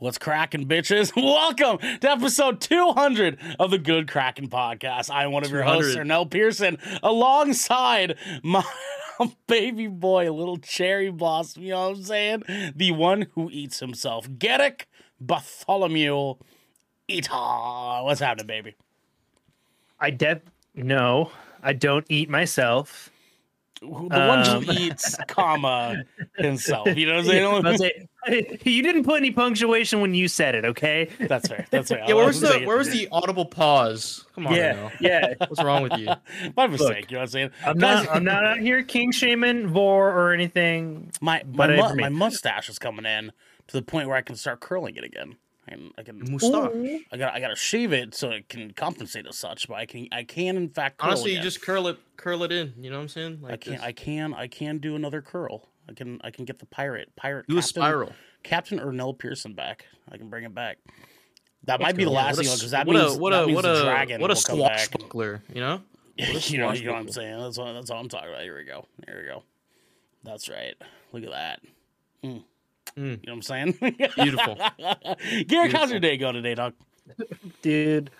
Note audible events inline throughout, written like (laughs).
What's cracking, bitches? (laughs) Welcome to episode 200 of the Good Kraken Podcast. I'm one of your hosts, 200. Ernell Pearson, alongside my (laughs) baby boy, little cherry blossom, you know what I'm saying? The one who eats himself, Gedek Bartholomew Ita. What's happening, baby? I def no, I don't eat myself. The one Um. who (laughs) eats, comma, himself. You know what I'm saying? Say- (laughs) (laughs) you didn't put any punctuation when you said it, okay? That's fair. That's fair. Yeah, where was the where was the audible pause? Come on, yeah, now. yeah. What's wrong with you? My mistake. you know what I'm saying? I'm not. I'm not out here king shaming vor or anything. My my, But mu- my mustache is coming in to the point where I can start curling it again. I can, I can Mustache. I got I got to shave it so it can compensate as such. But I can I can in fact curl Honestly, you just curl it, curl it in. You know what I'm saying? Like I can this. I can I can do another curl. I can I can get the pirate pirate do a Captain, spiral. Captain Ernell Pearson back. I can bring it back. That might Let's be the last thing because s- that what means a what that a means what a dragon what a will come back. swashbuckler. You know? (laughs) You know, you know what I'm saying. That's what that's all I'm talking about. Here we go. Here we go. That's right. Look at that. Mm. Mm. You know what I'm saying? (laughs) Beautiful. Garrick, how's your day going today, dog? dude.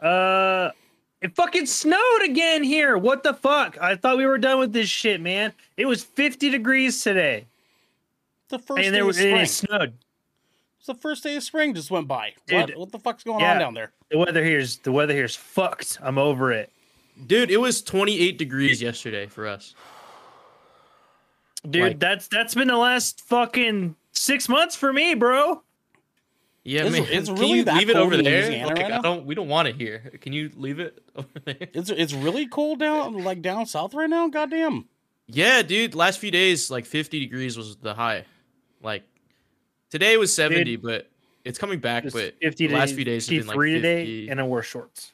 Uh, it fucking snowed again here. What the fuck? I thought we were done with this shit, man. It was 50 degrees today, The first and there of was spring. it snowed. It's the first day of spring just went by. Dude, what, what the fuck's going on down there? The weather here's the weather here's fucked. I'm over it, Dude, it was 28 degrees yesterday for us. dude. Like- that's that's been the last fucking six months for me, bro. Yeah, It's- man. it's Can really you that leave it cold over in there? Louisiana Like, right I now? don't. We don't want it here. Can you leave it (laughs) over there? It's it's really cold down like down south right now. Goddamn. Yeah, dude. Last few days, like 50 degrees was the high. Like today was 70, but it's coming back. But 50 the last days, few days have been like 50. today, and I wore shorts.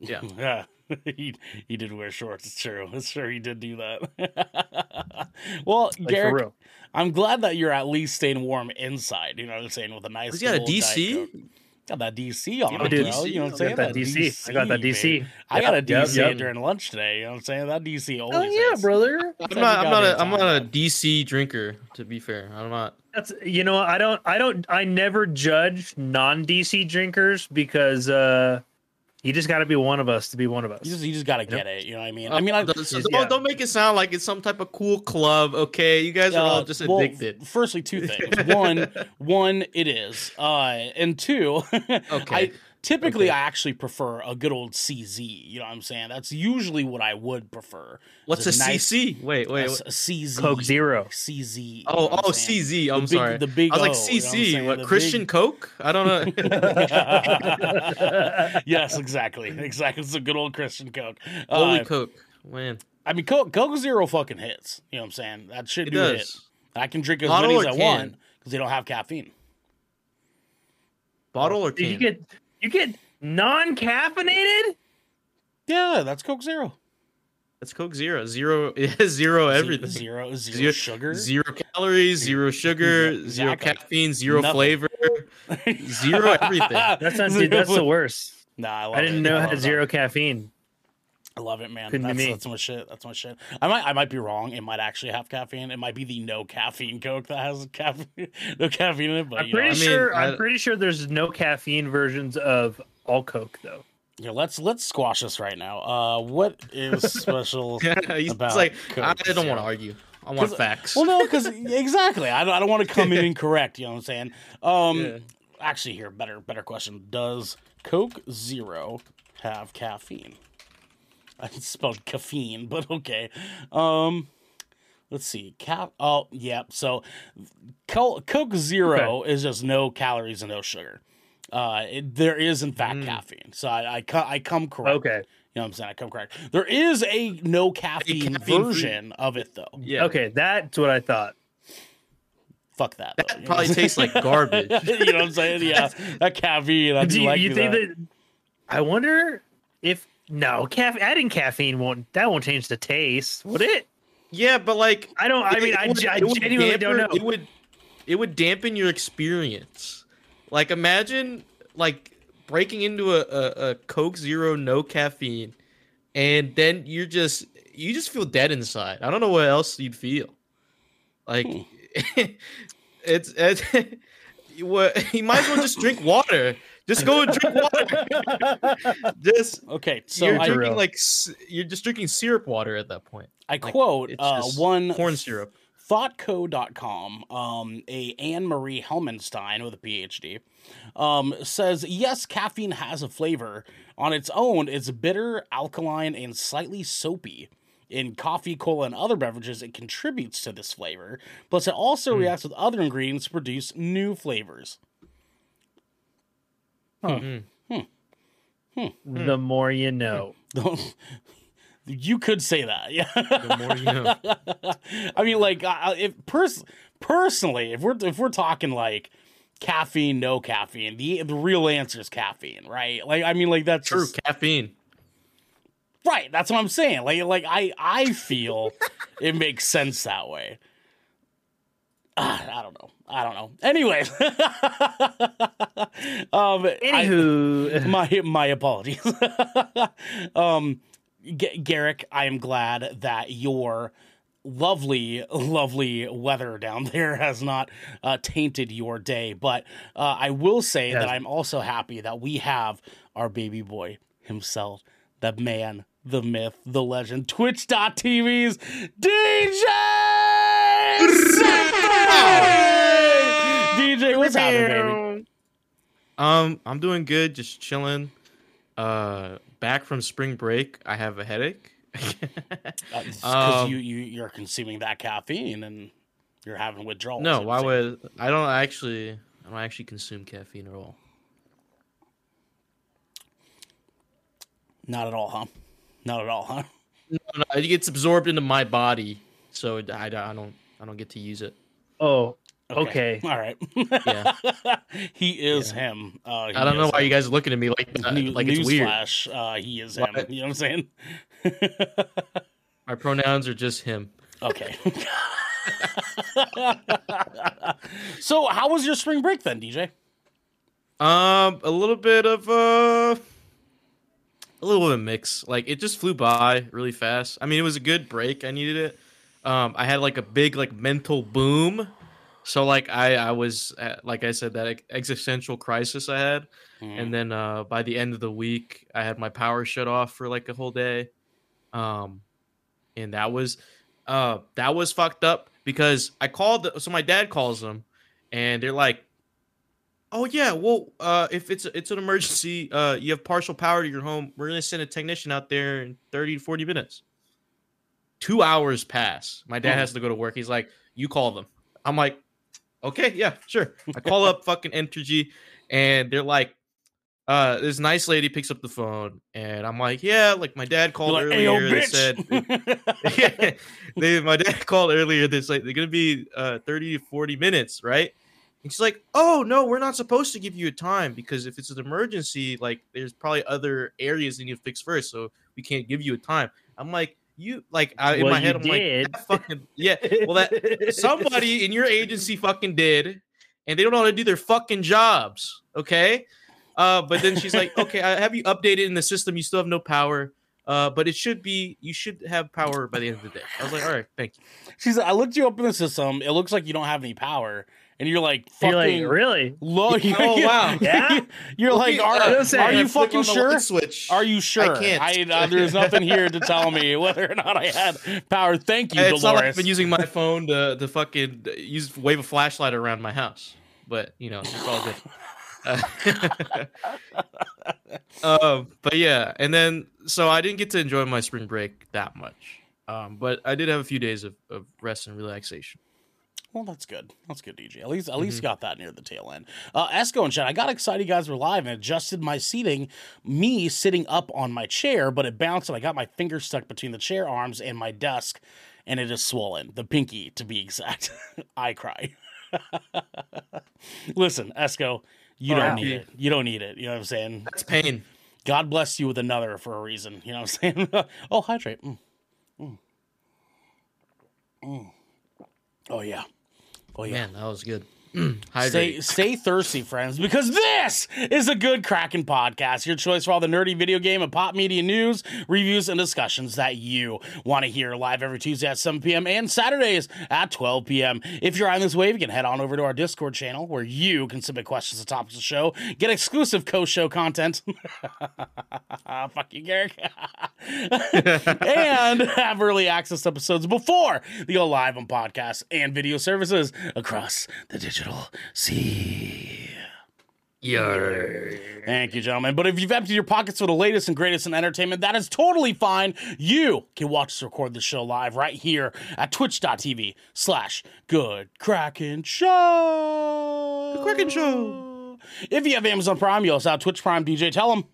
yeah. (laughs) Yeah. (laughs) he he did wear shorts. (laughs) It's true. It's true. He did do that. (laughs) well, Like Garrick, for real. I'm glad that you're at least staying warm inside. You know what I'm saying? With a nice. Was he at a DC? Got that DC on You it, know, bro. You know what I'm saying? got that DC. I got that baby. DC. I got a Yep, yep, DC yep. during lunch today. You know what I'm saying? That DC always. Oh yeah, hits. brother. I'm not. I'm not. A, goddamn I'm not a DC drinker. To be fair, I'm not. That's you know I don't I don't I never judge non DC drinkers because uh you just got to be one of us to be one of us. You just you just gotta know? get it. You know what I mean? I mean, I, don't, yeah. don't, don't make it sound like it's some type of cool club. Okay, you guys are all Uh, just well, addicted. f- firstly, two things. (laughs) One, one, it is, uh, and two, (laughs) I Okay. Typically Okay. I actually prefer a good old CZ. You know what I'm saying? That's usually what I would prefer. What's a It's nice- CC? Wait, wait. s- what- a CZ. Coke Zero. CZ. you Oh, know oh, saying? CZ. I'm big- sorry. the big I was like O, you know what CC. What? Christian big- Coke? I don't know. (laughs) (laughs) yes, exactly, exactly. It's a good old Christian Coke. Holy Uh, Coke, man. I mean, Coke, Coke Zero fucking hits. You know what I'm saying? That should It do a hit. does. I can drink as Bottle many as I can? want because they don't have caffeine. Bottle or Did can? you get you get non caffeinated? Yeah, that's Coke Zero. That's Coke Zero. Zero. It has (laughs) zero everything. Zero, zero Zero- sugar. Zero calories, zero sugar, Yeah, zero caffeine, zero Nothing. flavor, (laughs) zero everything. That's not dude, that's the worst. Nah, I, love I didn't it. know it love had that. zero caffeine. I love it, man. Couldn't That's, that's my shit. That's my shit. I might, I might be wrong. It might actually have caffeine. It might be the no caffeine Coke that has caffeine, (laughs) no caffeine in it. But I'm you know, pretty I mean, sure I- I'm pretty sure there's no caffeine versions of all Coke though. Yeah, let's let's squash this right now. Uh, what is (laughs) special? He's About like, Coke I don't Zero. want to argue. I want facts. well, no, because exactly. I don't, I don't want to come in (laughs) incorrect. You know what I'm saying? Um, Yeah. actually, here, better better question. Does Coke Zero have caffeine? (laughs) I spelled caffeine, but okay. Um, let's see. Cap. Oh, yep. So, Co- Coke Zero is just no calories and no sugar. Uh, it, there is in fact Mm. caffeine. So I I, co- I come correct. Okay. You know what I'm saying? I come correct. There is a no caffeine, caffeine-free- version of it though. yeah. Okay, that's what I thought. Fuck that. That you know probably tastes like (laughs) garbage. you know what I'm saying? Yeah, that caffeine. I Do do you, like you think that. I wonder if no caffeine adding caffeine won't that won't change the taste, would it? Yeah, but like I don't. I mean, it I, would- I it would genuinely don't know. It would it would dampen your experience. Like imagine like breaking into a, a, a Coke Zero no caffeine and then you're just you just feel dead inside. I don't know what else you'd feel. Like Hmm. (laughs) it's it's (laughs) what (laughs) you might as well just drink water. Just go and drink water. (laughs) just Okay, so you're I, drinking like you're just drinking syrup water at that point. I like, quote it's uh, one Corn syrup. thoughtco.com um, a anne marie helmenstine with a phd um, says yes caffeine has a flavor on its own it's bitter alkaline and slightly soapy in coffee cola and other beverages it contributes to this flavor plus it also Hmm. reacts with other ingredients to produce new flavors Mm. The more you know. (laughs) you could say that yeah The more you know. (laughs) I mean, like, uh, if pers- personally, if we're if we're talking like caffeine, no caffeine, the the real answer is caffeine, right? Like, I mean, like that's True just- caffeine. right. That's what I'm saying. Like, like I I feel (laughs) it makes sense that way. Ah, I don't know. I don't know. Anyway, (laughs) um, I- Anywho, my my apologies. (laughs) um, G- Garrick, I am glad that your lovely, lovely weather down (laughs) there has not uh, tainted your day. But uh, I will say that I'm also happy that we have our baby boy himself, the man, the myth, the legend, Twitch.tv's DJ. DJ, what's happening, baby? Um, I'm doing good, just chilling. Uh, back from spring break, I have a headache. (laughs) Because Um, you, you you're consuming that caffeine and you're having withdrawals. no, it why would I don't actually I don't actually consume caffeine at all. Not at all, huh? Not at all, huh? No, no, it gets absorbed into my body, so I, I don't I don't get to use it. oh, okay. All right. Yeah. (laughs) he is him. Uh, he I don't know why him. you guys are looking at me like that, New, like it's weird. newsflash, uh, he is him. You know what I'm saying? (laughs) My pronouns are just him. okay. (laughs) so, how was your spring break then, DJ? Um, a little bit of uh, a little bit of mix. Like it just flew by really fast. I mean, it was a good break. I needed it. Um, I had like a big like mental boom. So like I I was at, like I said that existential crisis I had, Mm-hmm. and then uh by the end of the week I had my power shut off for like a whole day, um, and that was uh that was fucked up because I called. The, so my dad calls them, and they're like, "Oh yeah, well, uh, if it's it's an emergency, uh, you have partial power to your home. We're gonna send a technician out there in thirty to forty minutes." Two hours pass. My dad Hmm. has to go to work. He's like, "You call them." I'm like, "Okay, yeah, sure." I call up fucking Entergy, and they're like. Uh, this nice lady picks up the phone, and I'm like, "Yeah, like my dad called like, earlier. "Hey, they said (laughs) yeah, (laughs) they, my dad called earlier. This like they're gonna be uh, thirty to forty minutes, right? And she's like, "Oh no, we're not supposed to give you a time because if it's an emergency, like there's probably other areas you need to fix first, so we can't give you a time." I'm like, "You like I, in Well, my head, I'm did. like, that fucking (laughs) yeah." Well, that somebody in your agency fucking did, and they don't know how to do their fucking jobs. Okay. Uh, but then she's like, okay, I have you updated in the system. You still have no power. Uh, but it should be you should have power by the end of the day. I was like, all right, thank you. She's I looked you up in the system. It looks like you don't have any power. And you're like, fucking You're like, really? low. (laughs) Oh, (laughs) wow. Yeah? You're like, are, I was are you fucking sure? Switch. Are you sure? I can't. I, uh, there's nothing here to tell me (laughs) whether or not I had power. Thank you, it's not like I've been using my phone to to fucking use wave a flashlight around my house, but you know it's all good. Uh, um, but yeah, and then so I didn't get to enjoy my spring break that much, um, but I did have a few days of, of rest and relaxation. Well, that's good. That's good, DJ. At least, at least you got that near the tail end. Uh, Esco and chat. I got excited. You guys were live and adjusted my seating. Me sitting up on my chair, but it bounced and I got my finger stuck between the chair arms and my desk, and it is swollen. The pinky, to be exact. (laughs) I cry. (laughs) Listen, Esco, you Oh, don't yeah. need it. You don't need it. You know what I'm saying? That's pain. God bless you with another for a reason. You know what I'm saying? (laughs) oh, hydrate. Mm. Mm. Mm. Oh yeah. Oh yeah. Man, that was good. Mm, Hydrate. Stay stay thirsty, friends, because this is a good Kraken podcast. Your choice for all the nerdy video game and pop media news, reviews, and discussions that you want to hear live every Tuesday at 7 p.m. and Saturdays at 12 p.m. If you're on this wave, you can head on over to our Discord channel where you can submit questions to topics of the show, get exclusive co-show content. (laughs) Fuck you, Garrick. (laughs) and have early access to episodes before they go live on podcasts and video services across the digital sea. Yarr. Thank you, gentlemen. But if you've emptied your pockets for the latest and greatest in entertainment, that is totally fine. You can watch us record the show live right here at twitch.tv slash good Kraken show. The Kraken Show. If you have Amazon Prime, you also have Twitch Prime DJ. Tell them.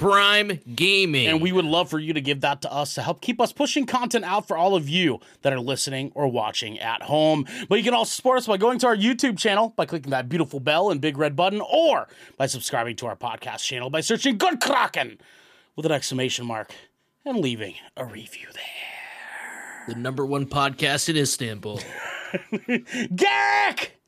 Prime Gaming. And we would love for you to give that to us to help keep us pushing content out for all of you that are listening or watching at home. But you can also support us by going to our YouTube channel by clicking that beautiful bell and big red button, or by subscribing to our podcast channel by searching Good Kraken with an exclamation mark and leaving a review there. the number one podcast in Istanbul. (laughs) Garrick!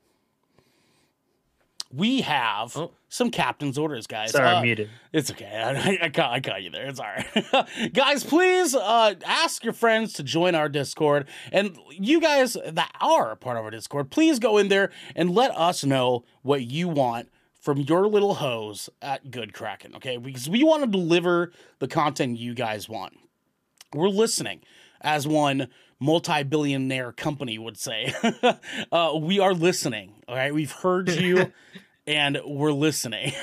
We have Oh. Some captain's orders, guys. Sorry, Uh, I'm muted. It's okay. (laughs) I, I, caught, I caught you there. It's all right. (laughs) guys, please uh, ask your friends to join our Discord. And you guys that are a part of our Discord, please go in there and let us know what you want from your little hose at Good Kraken, okay? Because we want to deliver the content you guys want. We're listening, as one multi billionaire company would say. (laughs) uh, we are listening, all right? We've heard you and we're listening.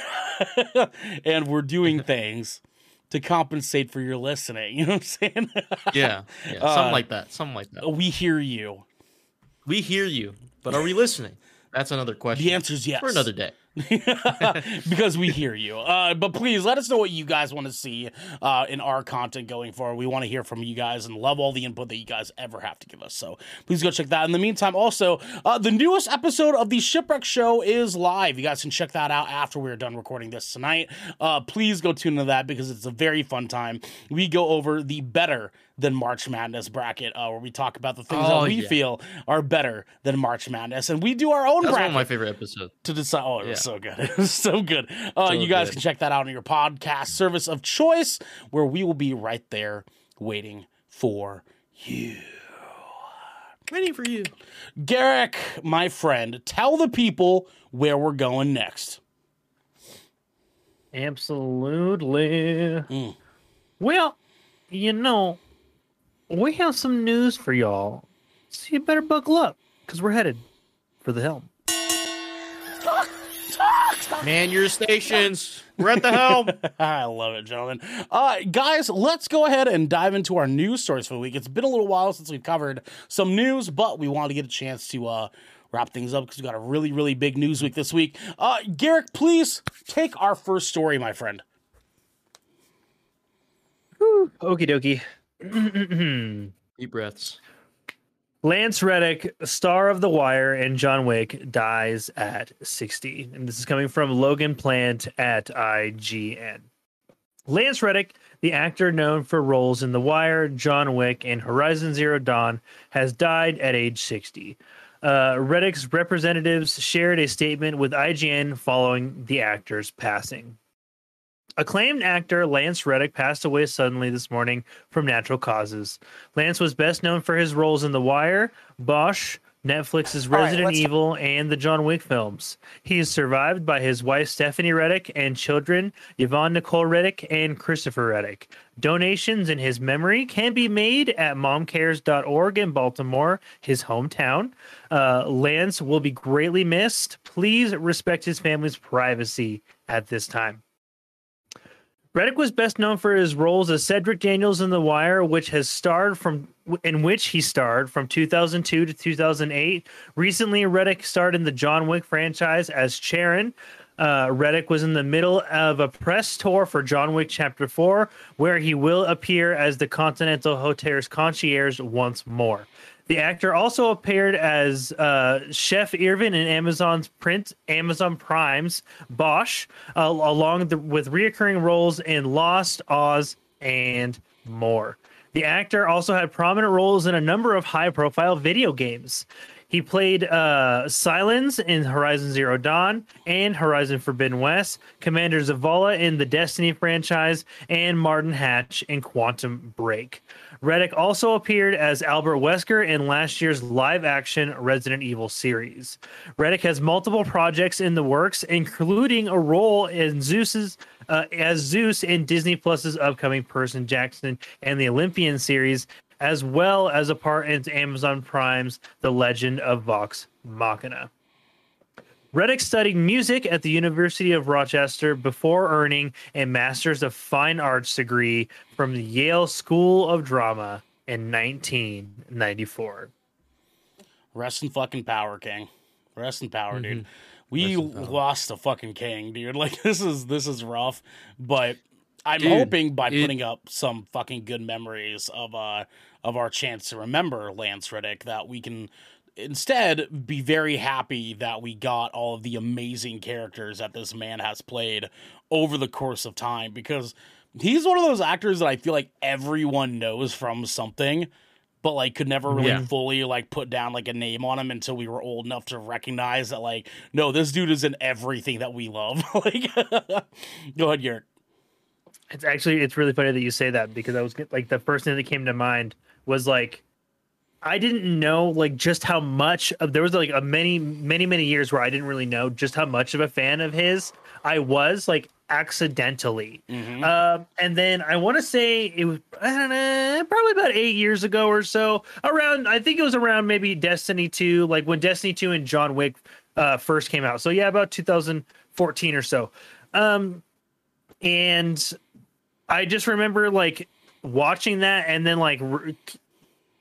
(laughs) and we're doing (laughs) things to compensate for your listening. You know what I'm saying? (laughs) Yeah, yeah Uh, something like that. Something like that. we hear you. We hear you, but are we listening? That's another question. The answer is yes. for another day. (laughs) because we hear you. Uh, but please let us know what you guys want to see uh, in our content going forward. We want to hear from you guys and love all the input that you guys ever have to give us. So please go check that. In the meantime, also, uh, the newest episode of the Shipwreck Show is live. You guys can check that out after we're done recording this tonight. Uh, please go tune into that because it's a very fun time. We go over the better than March Madness bracket uh, where we talk about the things Oh, that we yeah. feel are better than March Madness. And we do our own That's one bracket of my favorite episodes. to decide. Oh, it was Yeah. so good. (laughs) It was so good. Uh, So you guys good. can check that out on your podcast service of choice, where we will be right there waiting for you. Waiting for you. Garrick, my friend, tell the people where we're going next. Absolutely. Mm. Well, you know, we have some news for y'all. So you better buckle up because we're headed for the helm. Man your stations. We're at the helm. (laughs) I love it, gentlemen. Uh, guys, let's go ahead and dive into our news stories for the week. It's been a little while since we've covered some news, but we wanted to get a chance to uh, wrap things up because we got a really, really big news week this week. Uh, Garrick, please take our first story, my friend. Okie dokie. Deep breaths. Lance Reddick, star of The Wire and John Wick, dies at 60. And this is coming from Logan Plant at IGN. Lance Reddick, the actor known for roles in The Wire, John Wick, and Horizon Zero Dawn, has died at age 60. Uh, Reddick's representatives shared a statement with IGN following the actor's passing. Acclaimed actor Lance Reddick passed away suddenly this morning from natural causes. Lance was best known for his roles in The Wire, Bosch, Netflix's right, Resident let's- Evil, and the John Wick films. He is survived by his wife Stephanie Reddick and children Yvonne Nicole Reddick and Christopher Reddick. Donations in his memory can be made at momcares.org in Baltimore, his hometown. Uh, Lance will be greatly missed. Please respect his family's privacy at this time. Reddick was best known for his roles as Cedric Daniels in The Wire, which has starred from in which he starred from 2002 to 2008. Recently, Reddick starred in the John Wick franchise as Charon. Uh, Reddick was in the middle of a press tour for John Wick Chapter 4, where he will appear as the Continental Hotel's concierge once more. The actor also appeared as uh, Chef Irvin in Amazon's print Amazon Prime's Bosch, uh, along the, with reoccurring roles in Lost, Oz, and more. The actor also had prominent roles in a number of high-profile video games. He played uh, Silence in Horizon Zero Dawn and Horizon Forbidden West, Commander Zavala in the Destiny franchise, and Martin Hatch in Quantum Break. Reddick also appeared as Albert Wesker in last year's live action Resident Evil series. Reddick has multiple projects in the works, including a role in Zeus's uh, as Zeus in Disney Plus's upcoming Percy Jackson and the Olympian series, as well as a part in Amazon Prime's The Legend of Vox Machina. Reddick studied music at the University of Rochester before earning a Master's of Fine Arts degree from the Yale School of Drama in 1994. Rest in fucking power, King. Rest in power, dude. We Mm-hmm. Rest in power. lost a fucking king, dude. (laughs) Like this is this is rough, but I'm Dude, hoping by it- putting up some fucking good memories of uh of our chance to remember Lance Reddick that we can instead be very happy that we got all of the amazing characters that this man has played over the course of time because he's one of those actors that I feel like everyone knows from something but like could never really Yeah. fully like put down like a name on him until we were old enough to recognize that like no this dude is in everything that we love (laughs) like (laughs) go ahead Garrick It's actually it's really funny that you say that because I was like the first thing that came to mind was like I didn't know like just how much of there was like a many many many years where I didn't really know just how much of a fan of his I was like accidentally. Mhm. Um, and then I want to say it was I don't know probably about eight years ago or so around I think it was around maybe Destiny two like when Destiny two and John Wick uh, first came out so yeah about 2014 or so. Um, and I just remember like watching that and then like r-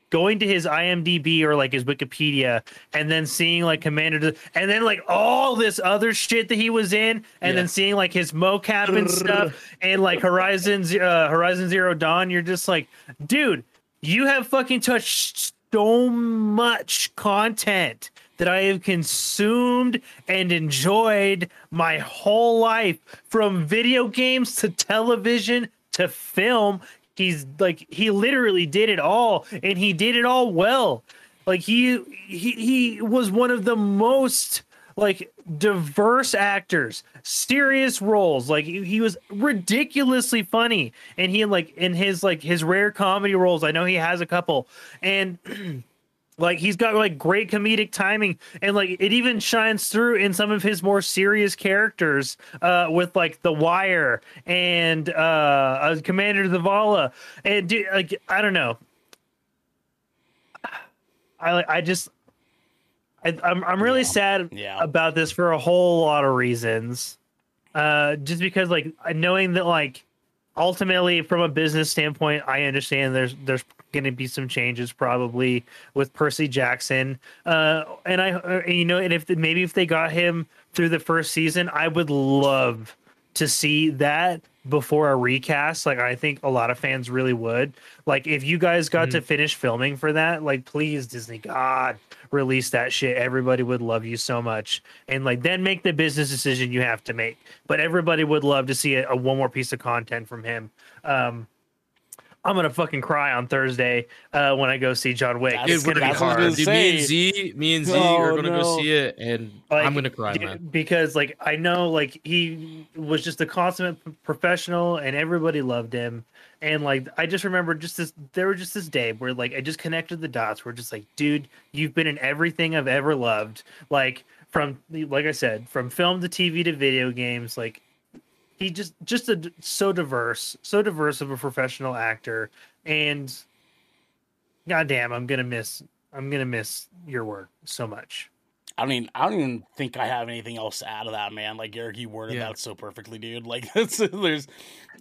going to his IMDb or like his Wikipedia and then seeing like Commander and then like all this other shit that he was in and Yeah. then seeing like his mocap and stuff (laughs) and like Horizon uh, Horizon Zero Dawn you're just like dude you have fucking touched so much content that I have consumed and enjoyed my whole life from video games to television to film. He's like he literally did it all and he did it all well. Like he he he was one of the most like diverse actors, serious roles. Like he, he was ridiculously funny and he like in his like his rare comedy roles, I know he has a couple and (clears throat) like he's got like great comedic timing and like it even shines through in some of his more serious characters uh with like the wire and uh, uh commander zavala and dude, like i don't know (sighs) i i just I, i'm i'm really Yeah. sad Yeah. about this for a whole lot of reasons uh just because like knowing that like ultimately from a business standpoint i understand there's there's going to be some changes probably with percy jackson. Uh and i uh, you know and if maybe if they got him through the first season i would love to see that before a recast. Like i think a lot of fans really would. Like if you guys got to finish filming for that like please disney god release that shit. Everybody would love you so much. And like then make the business decision you have to make. But everybody would love to see a, a one more piece of content from him. Um i'm gonna fucking cry on thursday uh when i go see john wick. That's- it's gonna be that's what hard. Gonna Dude, me and Z, me and Z Oh, are gonna no. go see it, and Like, I'm gonna cry, dude, man. because like I know like he was just a consummate p- professional and everybody loved him. And like I just remember just this there was just this day where like I just connected the dots we're just like dude you've been in everything I've ever loved. Like from like I said from film to TV to video games like he just just a so diverse so diverse of a professional actor and goddamn I'm gonna miss I'm gonna miss your work so much I mean, I don't even think I have anything else to add to that, man. Like Eric, you worded Yeah. that so perfectly, dude. Like (laughs) that's there's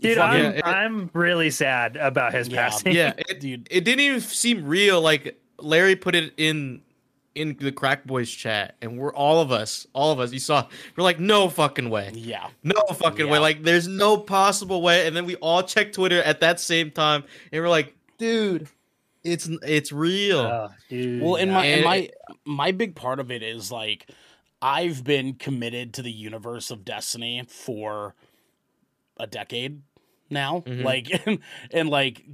Dude, I'm, Yeah, it- I'm really sad about his Yeah, passing. Yeah, (laughs) it, dude. it didn't even seem real. Like Larry put it in in the Crack Boys chat, and we're all of us, all of us. You saw, we're like, no fucking way, Yeah. no fucking way. Like, there's no possible way. And then we all checked Twitter at that same time, and we're like, dude, it's it's real. Oh, dude. Well, and my and And my my big part of it is like I've been committed to the universe of Destiny for a decade now. Mhm. Like (laughs) and, and like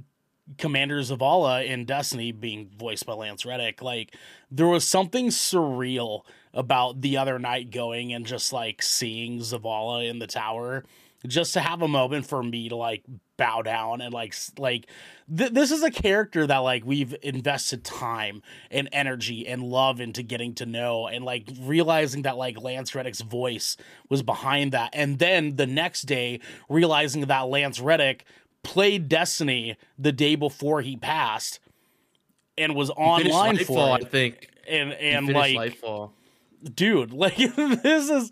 Commander Zavala in Destiny being voiced by Lance Reddick, like there was something surreal about the other night going and just like seeing Zavala in the tower, just to have a moment for me to like bow down and like like th- this is a character that like we've invested time and energy and love into getting to know and like realizing that like Lance Reddick's voice was behind that. And then the next day realizing that Lance Reddick played Destiny the day before he passed and was online for Lightfall, it I think. and and like Lightfall. dude like (laughs) this is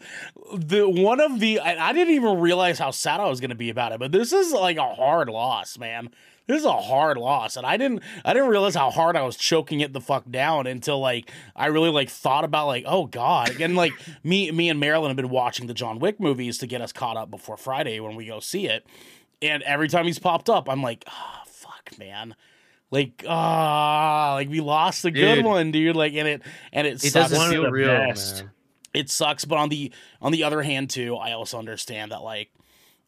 the one of the I, I didn't even realize how sad i was going to be about it but this is like a hard loss man this is a hard loss and i didn't i didn't realize how hard i was choking it the fuck down until like i really like thought about like oh god and like me me and marilyn have been watching the john wick movies to get us caught up before friday when we go see it and every time he's popped up i'm like oh fuck man like ah like we lost a good Dude. one dude like and it and it, It sucks doesn't feel real, best. man. it sucks but on the on the other hand too i also understand that like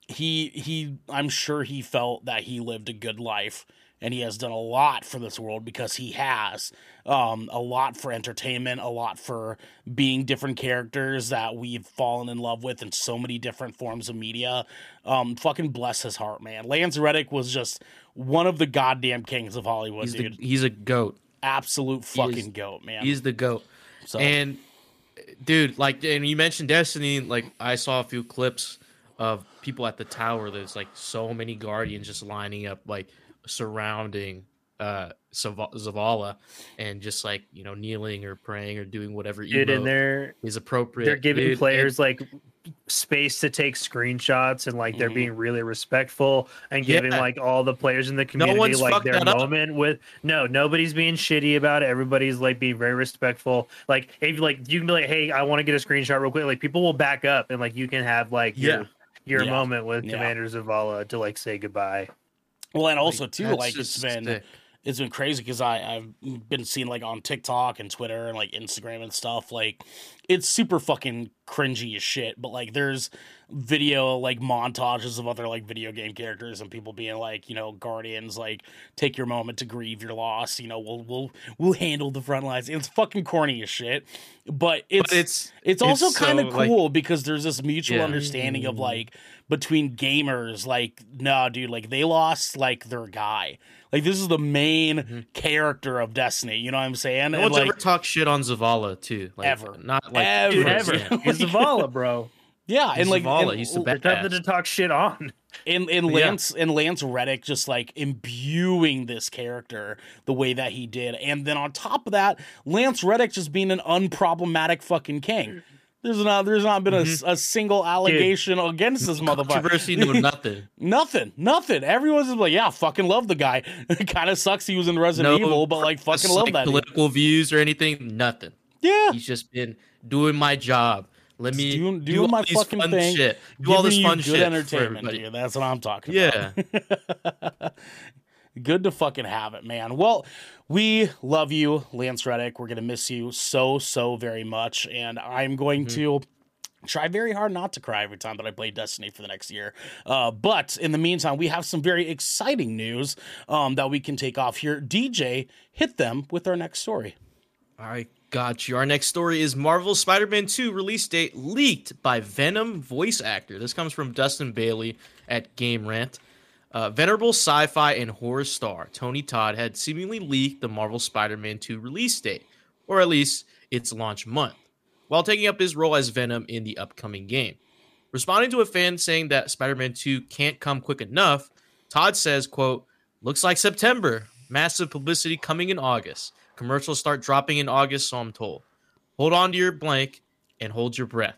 he he i'm sure he felt that he lived a good life and he has done a lot for this world because he has um a lot for entertainment a lot for being different characters that we've fallen in love with in so many different forms of media um fucking bless his heart man lance reddick was just one of the goddamn kings of hollywood He's, dude the, he's a goat. absolute He is- fucking goat man He's the goat. so And dude, like, and you mentioned Destiny. Like, I saw a few clips of people at the tower. There's like so many guardians just lining up, like surrounding uh Zav- Zavala, and just like you know kneeling or praying or doing whatever Dude, and emote they're is appropriate. they're giving dude. And- players like space to take screenshots and like they're Mhm. being really respectful and giving Yeah. like all the players in the community one's like their that up. moment with no nobody's being shitty about it everybody's like being very respectful like if like you can be like hey i want to get a screenshot real quick like people will back up and like you can have like Yeah. your your Yeah. moment with Yeah. commander zavala to like say goodbye well and also like, too like it's been sick. it's been crazy because I I've been seeing like on TikTok and Twitter and like Instagram and stuff like it's super fucking cringy as shit. But like there's video like montages of other like video game characters and people being like you know guardians like take your moment to grieve your loss. You know we'll we'll we'll handle the front lines. It's fucking corny as shit. But it's But it's it's also it's kind of so, like- cool because there's this mutual Yeah. understanding of mm-hmm. like between gamers like no dude like they lost like their guy like this is the main mm-hmm. character of destiny you know what i'm saying no And, one's like ever talked shit on Zavala too. Like, Ever. not like Ever. dude ever Yeah. he's (laughs) zavala bro yeah and He's like Zavala, and, he's the oh, there's best. nothing to talk shit on (laughs) and, and Yeah. lance and lance reddick just like imbuing this character the way that he did and then on top of that lance reddick just being an unproblematic fucking king there's not there's not been a, mm-hmm. a single allegation against this motherfucker Controversy, (laughs) no nothing. Nothing, nothing. Everyone's just like, yeah, fucking love the guy. it kind of sucks he was in Resident No Evil, but like, fucking love like, that. dude. political views or anything. Nothing. Yeah, He's just been doing my job. Let me do doing all my fucking thing, shit. Do all this fun good shit for entertainment, dude. That's what I'm talking about. Yeah. about. (laughs) Good to fucking have it, man. Well, we love you, Lance Reddick. We're gonna miss you so so very much, and I'm going Mm-hmm. to try very hard not to cry every time that I play Destiny for the next year. Uh, but in the meantime, we have some very exciting news um, that we can take off here. DJ, hit them with our next story. All right, got you. Our next story is Marvel Spider-Man 2 release date leaked by Venom voice actor. This comes from Dustin Bailey at Game Rant. Uh, venerable sci-fi and horror star Tony Todd had seemingly leaked the Marvel Spider-Man 2 release date, or at least its launch month, while taking up his role as Venom in the upcoming game. Responding to a fan saying that Spider-Man 2 can't come quick enough, Todd says, quote, looks like September. Massive publicity coming in August. Commercials start dropping in August, so I'm told. Hold on to your blank and hold your breath.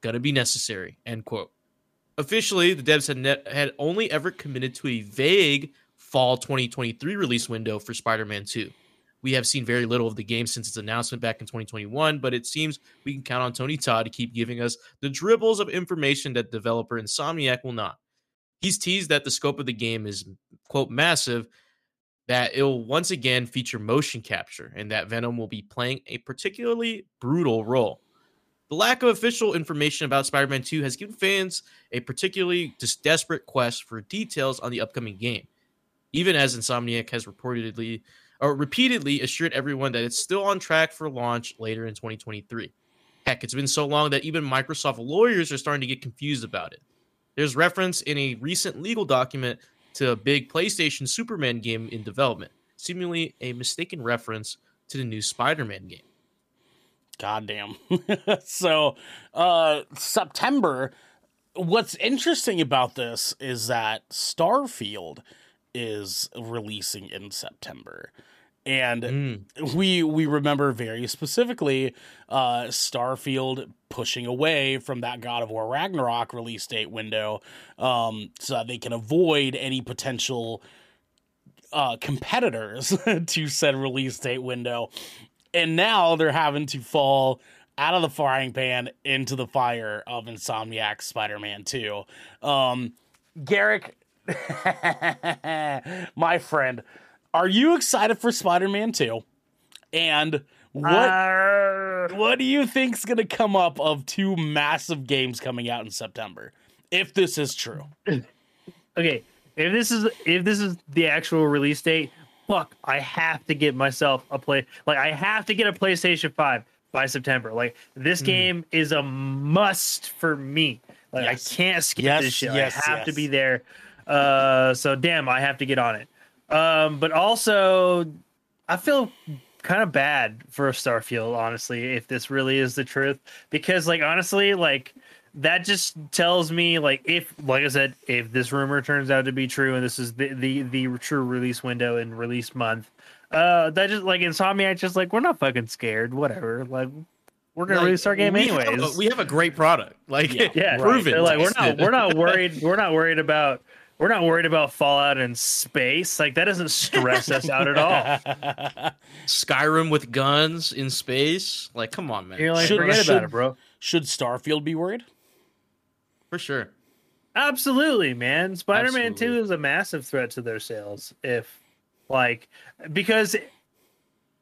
Gonna be necessary. End quote. Officially, the devs had net, had only ever committed to a vague fall 2023 release window for Spider-Man 2. We have seen very little of the game since its announcement back in 2021, but it seems we can count on Tony Todd to keep giving us the dribbles of information that developer Insomniac will not. He's teased that the scope of the game is quote massive, that it'll once again feature motion capture, and that Venom will be playing a particularly brutal role. The lack of official information about Spider Man 2 has given fans a particularly desperate quest for details on the upcoming game. even as Insomniac has reportedly or repeatedly assured everyone that it's still on track for launch later in 2023. Heck, it's been so long that even Microsoft lawyers are starting to get confused about it. There's reference in a recent legal document to a big PlayStation Superman game in development, seemingly a mistaken reference to the new Spider-Man game. Goddamn. (laughs) so, uh, September. What's interesting about this is that Starfield is releasing in September. And Mm. we we remember very specifically uh, Starfield pushing away from that God of War Ragnarok release date window, um, so that they can avoid any potential uh, competitors (laughs) to said release date window. And now they're having to fall out of the frying pan into the fire of Insomniac Spider-Man 2. Um, Garrick, (laughs) my friend, are you excited for Spider-Man 2? And what Uh, what do you think's going to come up of two massive games coming out in September? If this is true. (clears throat) okay, if this is if this is the actual release date, fuck, I have to get myself a play. Like I have to get a PlayStation Five by September. Like this game is a must for me. Like Yes. I can't skip Yes, this shit. yes, I have to be there. Uh, so damn, I have to get on it. Um, but also, I feel kind of bad for Starfield, honestly, if this really is the truth. Because, like, honestly, like that just tells me, like, if, like I said, if this rumor turns out to be true and this is the the, the true release window and release month, uh, that just like Insomniac, just like we're not fucking scared, whatever. Like, we're gonna Like, release our game we have anyways. a- we have a great product. Like, Yeah. (laughs) Yeah, prove it. Like we're not we're not worried we're not worried about we're not worried about Fallout in space. Like that doesn't stress us out at all. (laughs) Skyrim with guns in space. Like, come on, man. You're like Should- forget should- about it, bro. Should Starfield be worried? For sure. Absolutely, man. Spider-Man 2 is a massive threat to their sales if like because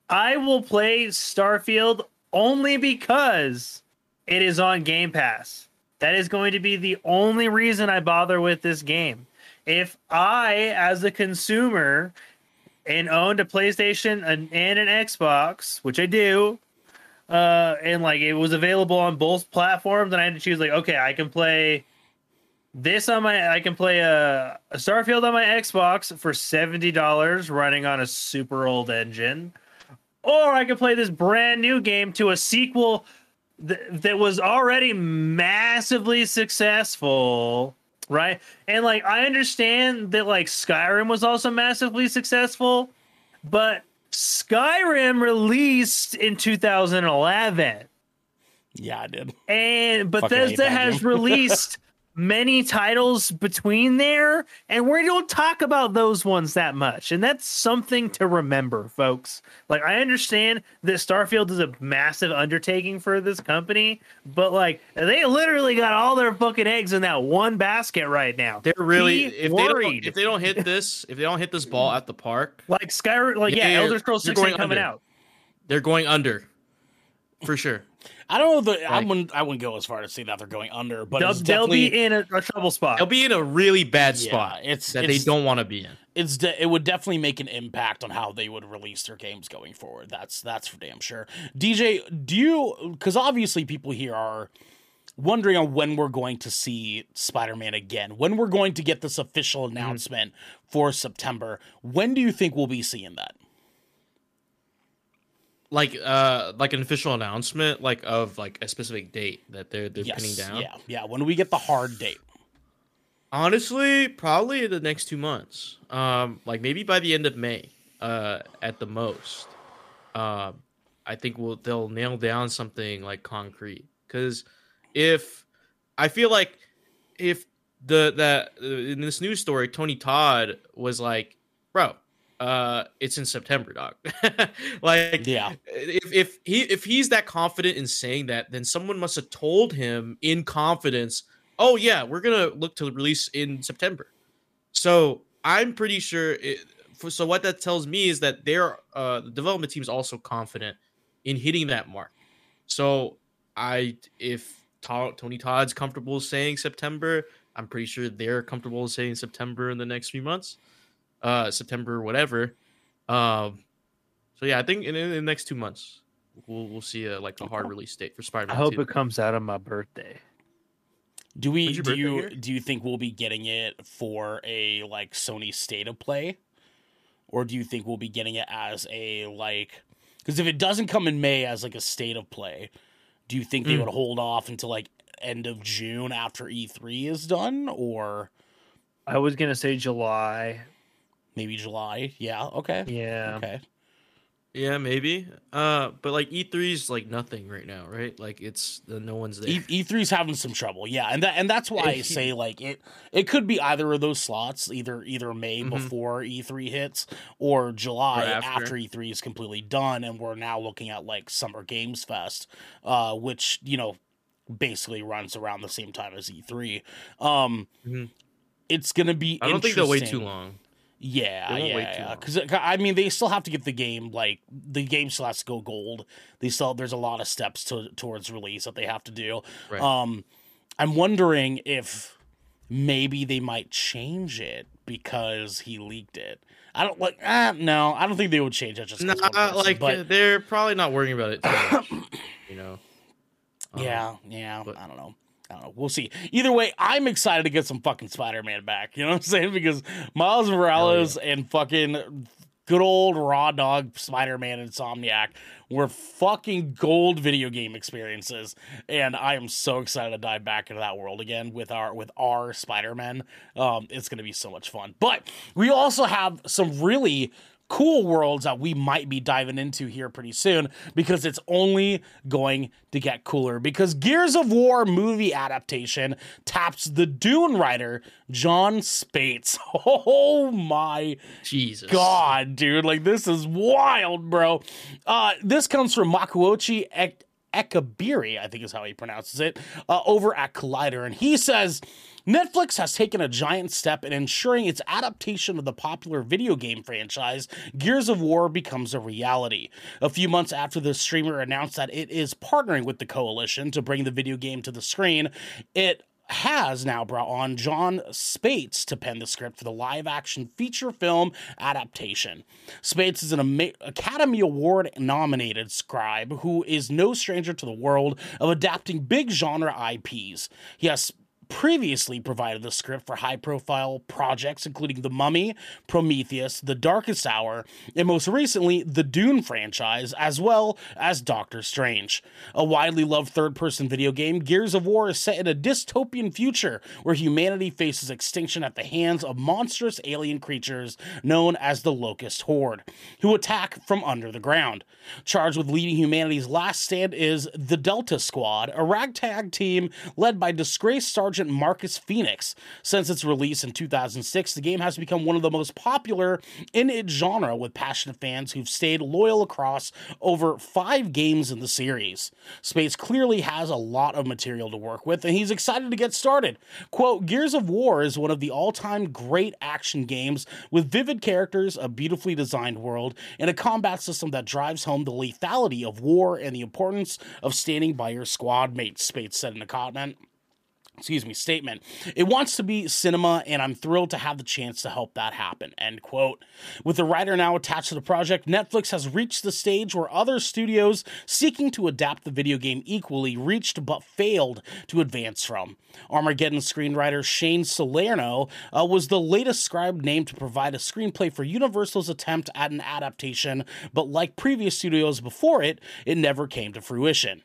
I will play Starfield only because it is on Game Pass. That is going to be the only reason I bother with this game. If I as a consumer and owned a PlayStation and, and an Xbox, which I do, uh, and like it was available on both platforms, and I had to choose like, okay, I can play this on my I can play a, a Starfield on my Xbox for seventy dollars running on a super old engine, or I can play this brand new game to a sequel th- that was already massively successful, right? And like I understand that like Skyrim was also massively successful, but Skyrim released in 2011 Yeah, I did. and Bethesda has (laughs) released many titles between there, and we don't talk about those ones that much. And that's something to remember, folks. Like, I understand that Starfield is a massive undertaking for this company, but like, they literally got all their fucking eggs in that one basket right now. They're really Be if they, don't, worried. if they don't hit this, if they don't hit this ball at the park, like Skyrim, like yeah, Yeah, Elder Scrolls 6 ain't coming under. out. they're going under. For sure. I don't know. The, I wouldn't. I wouldn't go as far to say that they're going under, but They'll, it's they'll be in a, a trouble spot. They'll be in a really bad Yeah, spot it's- that it's- they don't want to be in. it's de- it would definitely make an impact on how they would release their games going forward. That's that's for damn sure. DJ, do you? Because obviously people here are wondering on when we're going to see Spider-Man again. When we're going to get this official mm-hmm. announcement for September. When do you think we'll be seeing that? Like uh like an official announcement like of like a specific date that they're they're pinning down. Yeah, yeah. When do we get the hard date? Honestly, probably the next two months. Um, like maybe by the end of May, uh, at the most. Um, I think we'll they'll nail down something like concrete. Because if I feel like if the that uh, in this news story, Tony Todd was like, "Bro, uh, it's in September, doc. (laughs) like, Yeah. if if he if he's that confident in saying that, then someone must have told him in confidence, "Oh yeah, we're gonna look to release in September." So I'm pretty sure. It, for, so what that tells me is that their uh, the development team is also confident in hitting that mark. So I if To- Tony Todd's comfortable saying September, I'm pretty sure they're comfortable saying September in the next few months. Uh, September, whatever. Um, so yeah, I think in, in the next two months we'll we'll see a like a hard release date for Spider Man. I Man. hope it comes out on my birthday. Do we do you here? do you think we'll be getting it for a like Sony State of Play, or do you think we'll be getting it as a like? Because if it doesn't come in May as like a State of Play, do you think they Mm. would hold off until like end of June after E3 is done, or I was gonna say July. Maybe July? Yeah. Okay. Yeah. Okay. Yeah, maybe. Uh, but like E3 is like nothing right now, right? Like it's the no one's there. E E3's having some trouble, yeah, and that and that's why I say like it it could be either of those slots, either either May Mhm. before E3 hits or July Or after. after. E3 is completely done, and we're now looking at like Summer Games Fest, uh, which you know basically runs around the same time as E3. Um, Mhm. it's gonna be. I don't think they'll wait too long. Yeah, yeah, wait too yeah. long. Because I mean, they still have to get the game like the game still has to go gold. They still there's a lot of steps to towards release that they have to do. Right. Um, I'm wondering if maybe they might change it because he leaked it. I don't like. Ah, no, I don't think they would change it Just Nah, person, like but they're probably not worrying about it much. you know. (coughs) Um, yeah, yeah. but- I don't know. I don't know. We'll see. Either way, I'm excited to get some fucking Spider-Man back. You know what I'm saying? (laughs) Because Miles Morales and fucking good old raw dog Spider-Man and Insomniac were fucking gold video game experiences, and I am so excited to dive back into that world again with our with our Spider-Man. Um, it's gonna be so much fun. But we also have some really cool worlds that we might be diving into here pretty soon because it's only going to get cooler because Gears of War movie adaptation taps the Dune writer Jon Spaihts. (laughs) Oh my Jesus. god, dude. Like this is wild, bro. Uh this comes from Makuochi Ek- Ekabiri, I think is how he pronounces it, uh, over at Collider. And he says Netflix has taken a giant step in ensuring its adaptation of the popular video game franchise Gears of War becomes a reality. A few months after the streamer announced that it is partnering with the coalition to bring the video game to the screen, it has now brought on Jon Spaihts to pen the script for the live action feature film adaptation. Spaihts is an Academy Award nominated scribe who is no stranger to the world of adapting big genre IPs. He has previously provided the script for high profile projects including The Mummy, Prometheus, The Darkest Hour, and most recently the Dune franchise, as well as Doctor Strange. A widely loved third person video game, Gears of War is set in a dystopian future where humanity faces extinction at the hands of monstrous alien creatures known as the Locust Horde, who attack from under the ground. Charged with leading humanity's last stand is the Delta Squad, a ragtag team led by disgraced Sergeant Marcus Phoenix. Since its release in 2006, the game has become one of the most popular in its genre with passionate fans who've stayed loyal across over five games in the series. Spaihts clearly has a lot of material to work with, and he's excited to get started. Quote Gears of War is one of the all time great action games with vivid characters, a beautifully designed world, and a combat system that drives home the lethality of war and the importance of standing by your squad mates, Spaihts said in a comment excuse me, statement. It wants to be cinema, and I'm thrilled to have the chance to help that happen. End quote. With the writer now attached to the project, Netflix has reached the stage where other studios seeking to adapt the video game equally reached but failed to advance from. Armageddon screenwriter Shane Salerno uh, was the latest scribe named to provide a screenplay for Universal's attempt at an adaptation, but like previous studios before it, it never came to fruition.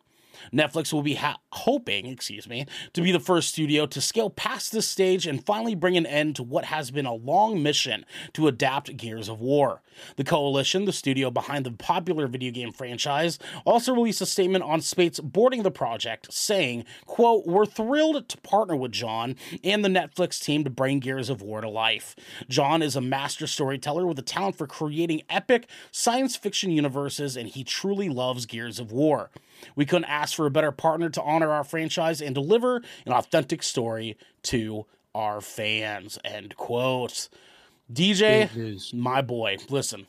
Netflix will be ha- hoping, excuse me, to be the first studio to scale past this stage and finally bring an end to what has been a long mission to adapt Gears of War. The Coalition, the studio behind the popular video game franchise, also released a statement on Spaihts boarding the project, saying, quote, We're thrilled to partner with John and the Netflix team to bring Gears of War to life. John is a master storyteller with a talent for creating epic science fiction universes, and he truly loves Gears of War. We couldn't ask for a better partner to honor our franchise and deliver an authentic story to our fans. End quote. DJ, my boy, listen,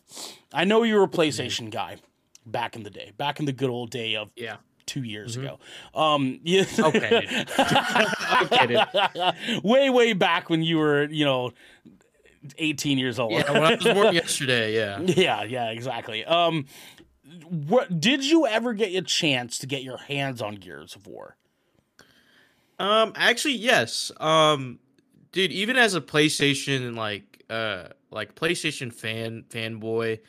I know you were a PlayStation guy back in the day, back in the good old day of Yeah. two years ago. Um, (laughs) yeah, Okay, dude. (laughs) okay, dude. way, way back when you were, you know, 18 years old. Yeah, when I was born yesterday. Yeah. (laughs) yeah, yeah, exactly. Um, what did you ever get a chance to get your hands on Gears of War? Um, actually, yes. Um, dude, even as a PlayStation like uh like PlayStation fan fanboy,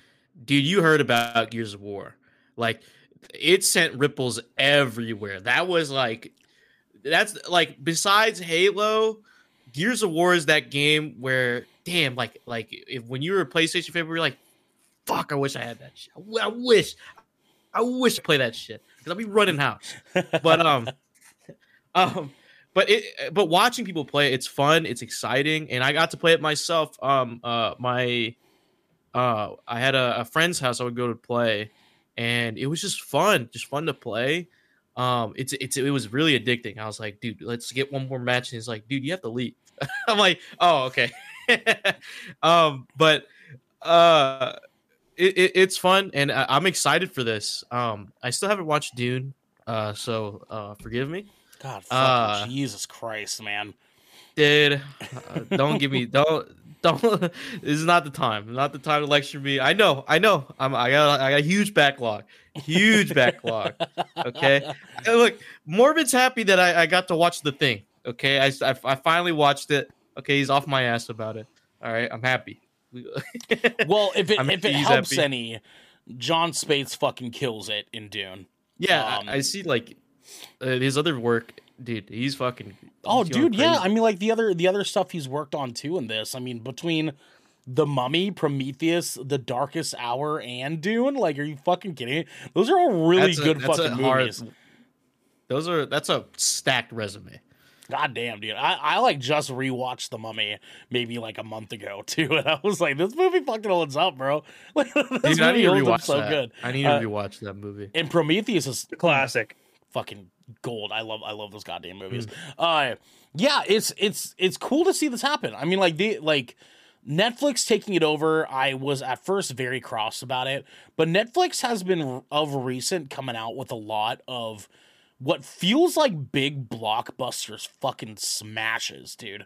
dude, you heard about Gears of War. Like it sent ripples everywhere. That was like that's like besides Halo, Gears of War is that game where damn, like like if when you were a PlayStation fan, we were like, fuck, I wish I had that shit. I wish, I wish I play that shit because I'll be running house. But um, (laughs) um, but it but watching people play, it's fun, it's exciting, and I got to play it myself. Um, uh, my uh, I had a, a friend's house I would go to play, and it was just fun, just fun to play. Um, it's it's it was really addicting. I was like, dude, let's get one more match, and he's like, dude, you have to leave. (laughs) I'm like, oh, okay. (laughs) um, but uh, it, it, it's fun, and I, I'm excited for this. Um, I still haven't watched Dune, uh, so uh, forgive me. God, fucking Uh, Jesus Christ, man. Dude, uh, don't give me (laughs) don't don't. (laughs) this is not the time. Not the time to lecture me. I know. I know. I'm. I got. I got a huge backlog. Huge backlog. Okay. Hey, look, Morbid's happy that I, I got to watch the thing. Okay. I, I, I finally watched it. Okay. He's off my ass about it. All right. I'm happy. (laughs) Well, if it I'm if it he's helps happy. any, Jon Spaihts fucking kills it in Dune. yeah. Um, I, I see like uh, his other work, dude. He's fucking. Oh, he's going dude, yeah. I mean, like the other the other stuff he's worked on too in this. I mean, between the Mummy, Prometheus, The Darkest Hour, and Dune. Like, are you fucking kidding? me? Those are all really That's good a fucking hard- movies. Those are. That's a stacked resume. God damn, dude. I, I like just rewatched The Mummy maybe like a month ago (laughs) too, and I was like, this movie fucking holds up, bro. (laughs) Like this Dude, I movie need to holds up rewatch so that. good. I need to Uh, rewatch that movie. And Prometheus is (laughs) Classic. fucking gold. I love I love those goddamn movies. Mm. Uh yeah, it's it's it's cool to see this happen. I mean like they like Netflix taking it over, I was at first very cross about it, but Netflix has been of recent coming out with a lot of what feels like big blockbusters fucking smashes, dude.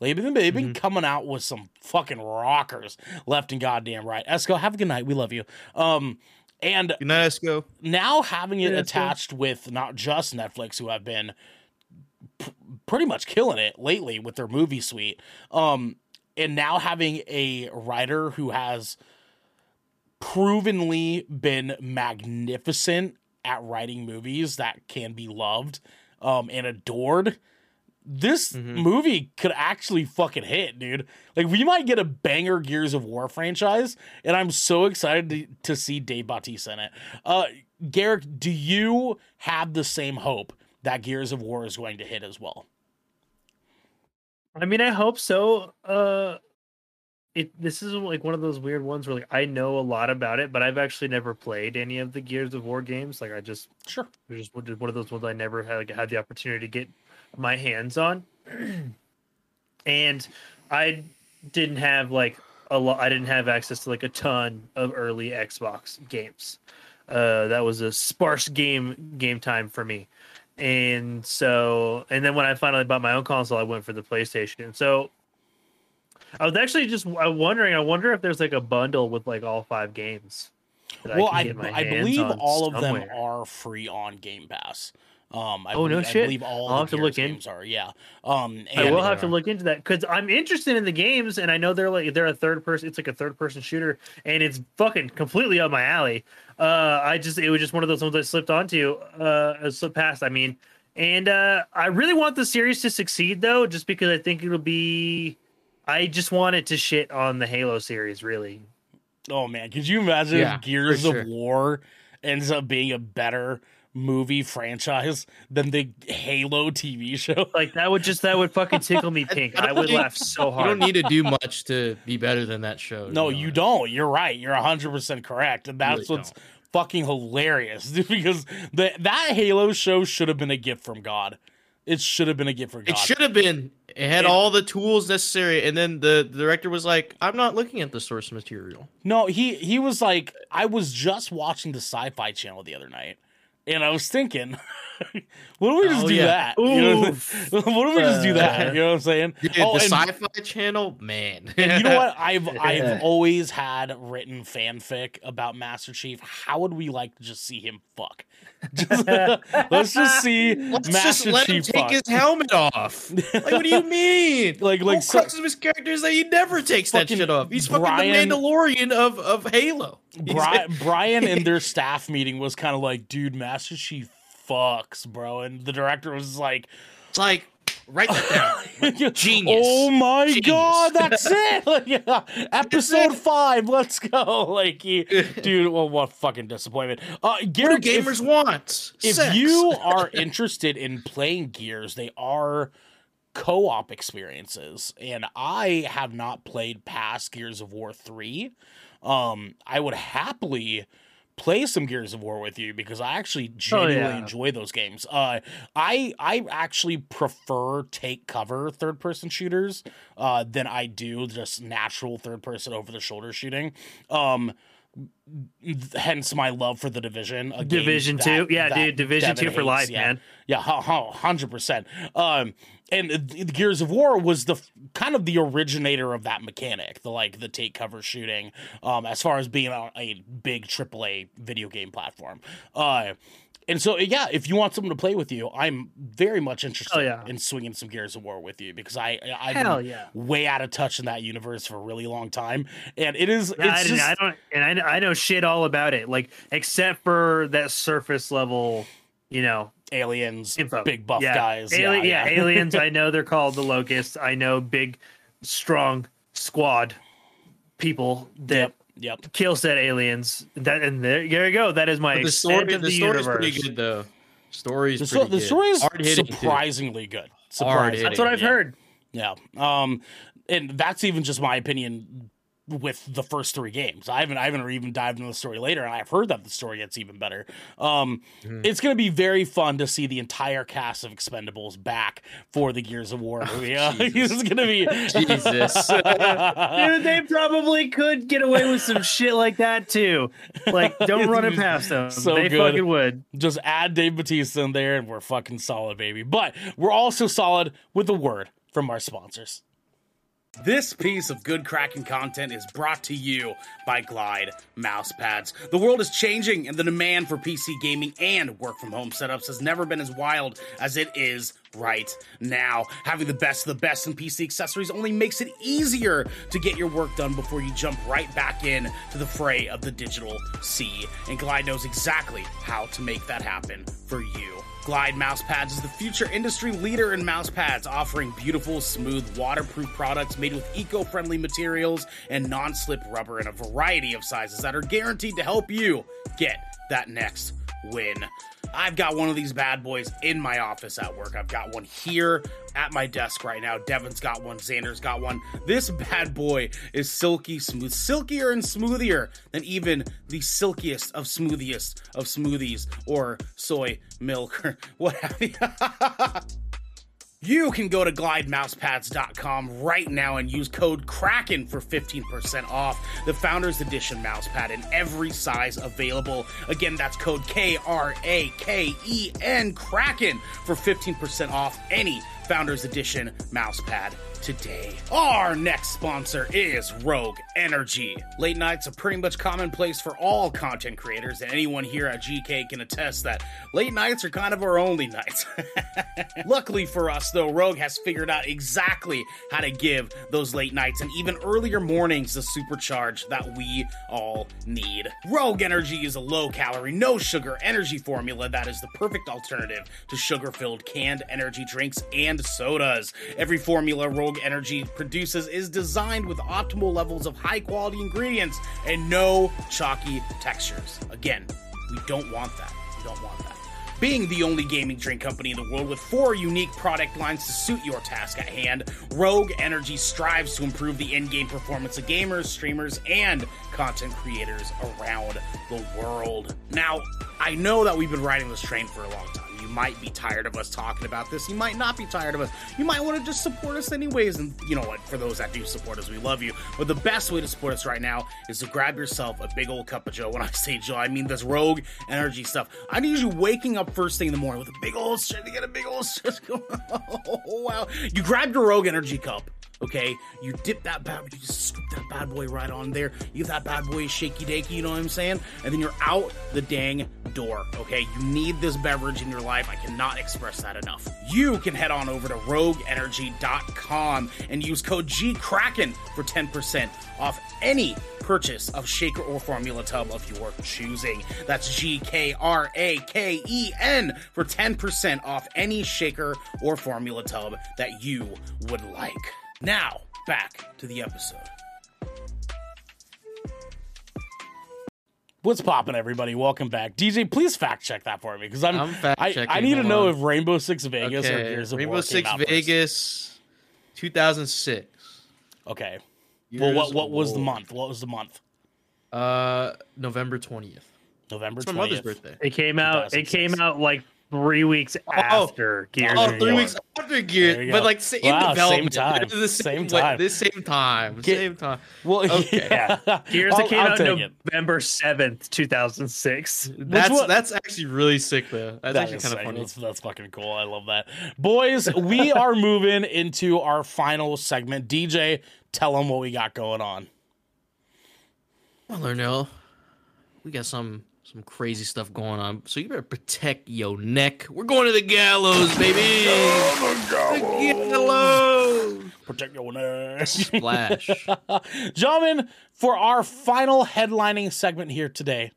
They've been, they've been coming out with some fucking rockers left and goddamn right. Esco, have a good night. We love you. Um, and Good night, Esco. now having it Yeah, good. attached with not just Netflix, who have been p- pretty much killing it lately with their movie suite, um, and now having a writer who has provenly been magnificent at writing movies that can be loved um, and adored. This Mhm. movie could actually fucking hit, dude. Like we might get a banger Gears of War franchise, and I'm so excited to, to see Dave Bautista in it. Uh, Garrick, do you have the same hope that Gears of War is going to hit as well? I mean, I hope so. Uh, it this is like one of those weird ones where like I know a lot about it, but I've actually never played any of the Gears of War games. Like I just Sure. They're just one one of those ones I never had like, had the opportunity to get my hands on, (clears throat) and I didn't have like a lot. I didn't have access to like a ton of early Xbox games. Uh, that was a sparse game game time for me, and so and then when I finally bought my own console, I went for the PlayStation. So I was actually just uh, wondering. I wonder if there's like a bundle with like all five games. well, can I, I believe all of them are free on Game Pass. Um, I Oh, no believe, I shit. believe all I'll have to look in. are. Yeah. Um, I and will they have to look into that because I'm interested in the games, and I know they're like they're a third person. It's like a third person shooter, and it's fucking completely up my alley. Uh, I just it was just one of those ones I slipped onto, uh, I slipped past. I mean, and uh, I really want the series to succeed though, just because I think it'll be. I just wanted to shit on the Halo series, really. Oh man, could you imagine Yeah, if Gears for of. War ends up being a better movie franchise than the Halo TV show? (laughs) Like that would just that would fucking tickle me (laughs) pink. I I would don't laugh so hard. You don't need to do much to be better than that show. to No, be you don't. You're right. You're 100% correct. And that's Really what's fucking hilarious (laughs) because the, that Halo show should have been a gift from God. It should have been a gift from God. It should have been. It had all the tools necessary, and then the, the director was like, "I'm not looking at the source material." No, he he was like, I was just watching the Sci-Fi Channel the other night, and I was thinking, (laughs) (laughs) what if we just Oh, do yeah. that? You know, Oof. (laughs) what if we just do that? You know what I'm saying? Dude, Oh, the and- Sci-Fi Channel, man. (laughs) and you know what? I've I've always had written fanfic about Master Chief. How would we like to just see him fuck? Just- let's just see Let's Master just let him take fuck. his helmet off. Like, what do you mean? Like- like Whole so- crux of his character is that he never takes that shit off. He's Brian- fucking the Mandalorian of of Halo. Bri- Brian in their staff meeting was kind of like, dude, Master Chief fucks, bro. And the director was like, It's like write that down. (laughs) Genius. Oh my Genius. god, (laughs) that's it! Like, (laughs) yeah, episode five, let's go! Like, dude, well, what fucking disappointment. Uh, What do if- gamers want? if Sex. you are interested in playing Gears, they are co-op experiences, and I have not played past Gears of War three. Um, I would happily play some Gears of War with you because I actually genuinely yeah. enjoy those games. Uh, I I actually prefer take cover third person shooters uh, than I do just natural third person over the shoulder shooting. Um, hence my love for the division. a Division that- two, yeah, dude. Division Devin two for hates, life, yeah. man. Yeah, hundred percent. Um, and the Gears of War was the kind of the originator of that mechanic, the like the take cover shooting. Um, as far as being on a big AAA video game platform. Uh, and so yeah, if you want someone to play with you, I'm very much interested Oh, yeah. in swinging some Gears of War with you because I I've Hell been yeah. way out of touch in that universe for a really long time, and it is Yeah, I, just I don't, and I, know- I know shit all about it, like except for that surface level, you know, aliens, info. big buff yeah. guys. Ali- yeah, aliens. I (laughs) know they're called the locusts. I know big, strong squad people that Yep. Yep. kill said aliens. That and there, there you go. That is my But the extent story, of the the, story's universe. pretty good though. Story's The, sto- pretty the good. story is Hard-hitting, too. surprisingly good. Hard Surprisingly. That's what I've yeah. heard. Yeah. Um, and that's even just my opinion with the first three games. I haven't I haven't even dived into the story later, and I've heard that the story gets even better. Um, Mm-hmm. it's gonna be very fun to see the entire cast of Expendables back for the Gears of War movie. (laughs) Uh, it's gonna be Jesus. (laughs) Dude, they probably could get away with some shit like that too. Like, don't run it past them. So they good. fucking would. just add Dave Bautista in there, and we're fucking solid, baby. But we're also solid with a word from our sponsors. This piece of Good Kraken content is brought to you by Glide mouse pads. The world is changing, and the demand for PC gaming and work from home setups has never been as wild as it is right now. Having the best of the best in PC accessories only makes it easier to get your work done before you jump right back in to the fray of the digital sea. And Glide knows exactly how to make that happen for you. Glide Mousepads is the future industry leader in mousepads, offering beautiful, smooth, waterproof products made with eco friendly materials and non slip rubber in a variety of sizes that are guaranteed to help you get that next win. I've got one of these bad boys in my office at work. I've got one here at my desk right now. Devin's got one. Xander's got one. This (laughs) bad boy is silky smooth, silkier and smoothier than even the silkiest of smoothiest of smoothies or soy milk or (laughs) what have you. (laughs) You can go to glidemousepads.com right now and use code KRAKEN for 15% off the Founders Edition mousepad in every size available. Again, that's code K R A K E N KRAKEN for 15% off any Founders Edition mousepad today. Our next sponsor is Rogue Energy. Late nights are pretty much commonplace for all content creators, and anyone here at GK can attest that late nights are kind of our only nights. (laughs) Luckily for us, though, Rogue has figured out exactly how to give those late nights and even earlier mornings the supercharge that we all need. Rogue Energy is a low calorie, no sugar energy formula that is the perfect alternative to sugar filled canned energy drinks and sodas. Every formula Energy produces is designed with optimal levels of high quality ingredients and no chalky textures. Again, we don't want that. We don't want that. Being the only gaming drink company in the world with four unique product lines to suit your task at hand, Rogue Energy strives to improve the in game performance of gamers, streamers, and content creators around the world. Now, I know that we've been riding this train for a long time. You might be tired of us talking about this. You might not be tired of us. You might want to just support us anyways. And you know what? For those that do support us, we love you. But the best way to support us right now is to grab yourself a big old cup of Joe. When I say Joe, I mean this Rogue Energy stuff. I need you waking up first thing in the morning with a big old shit (laughs) to get a big old shit. (laughs) Oh, wow. You grab your Rogue Energy cup Okay, you dip that bad, you just scoop that bad boy right on there. You give that bad boy shaky dakey, you know what I'm saying? And then you're out the dang door. Okay, you need this beverage in your life. I cannot express that enough. You can head on over to rogueenergy.com and use code GKRAKEN for 10% off any purchase of shaker or formula tub of your choosing. That's G K R A K E N for 10% off any shaker or formula tub that you would like. Now, back to the episode. What's poppin', everybody? Welcome back, DJ. Please fact check that for me because I'm, I'm fact I, I need to know on. if Rainbow Six Vegas or Okay, Gears of Rainbow War Six came out first. Vegas, 2006. Okay. Well, what what of was the month? What was the month? Uh, November 20th. November It's my mother's birthday. It came out. It came out like Oh. Oh, three weeks after Gears Oh, of three War. weeks after There Gears, but like sa- Wow, in same time. The Same same, time. This same time. Get- same time. Well, (laughs) Okay. yeah. Gears I'll- that came I'll out. November seventh, two thousand six. That's one- that's actually really sick though. That's That actually kind of funny. That's, that's fucking cool. I love that. Boys, we (laughs) are moving into our final segment. DJ, tell them what we got going on. Well, Ernell, we got some some crazy stuff going on, so you better protect your neck. We're going to the gallows, baby. Oh, my God. the gallows. Protect your neck. Splash. (laughs) Gentlemen, for our final headlining segment here today,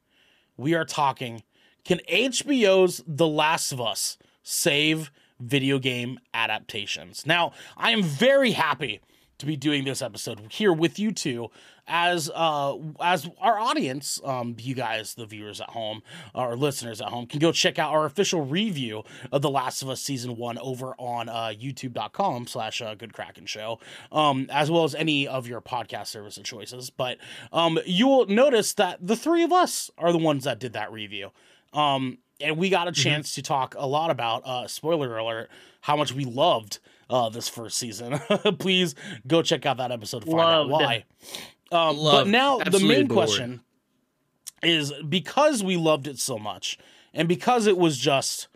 we are talking can HBO's The Last of Us save video game adaptations? Now, I am very happy to be doing this episode here with you two as uh as our audience um you guys the viewers at home our listeners at home can go check out our official review of the last of us season one over on uh youtube.com slash uh, good kraken show um as well as any of your podcast service of choices. But um you will notice that the three of us are the ones that did that review. Um and we got a chance to talk a lot about uh spoiler alert how much we loved uh this first season (laughs) please go check out that episode to find out why um, but Loved. now the main adored. question is because we loved it so much and because it was just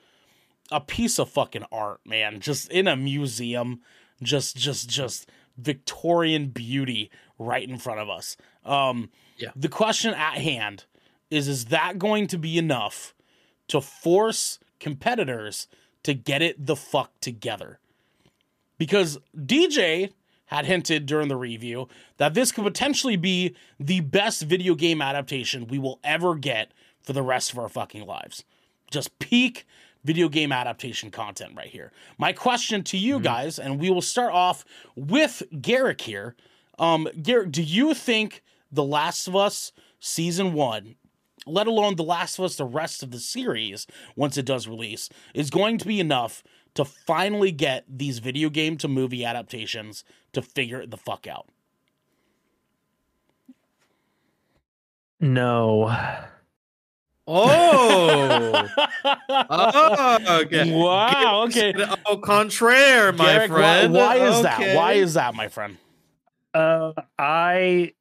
a piece of fucking art man just in a museum just just just victorian beauty right in front of us um Yeah. the question at hand is is that going to be enough to force competitors to get it the fuck together because DJ had hinted during the review that this could potentially be the best video game adaptation we will ever get for the rest of our fucking lives. Just peak video game adaptation content right here. My question to you guys, and we will start off with Garrick here. Um, Garrick, do you think The Last of Us season one let alone The Last of Us, the rest of the series, once it does release, is going to be enough to finally get these video game to movie adaptations to figure the fuck out. No. Oh. (laughs) oh, okay. Wow, okay. Au contraire, my Garrick, friend. why is that? Why is that, my friend? Uh, I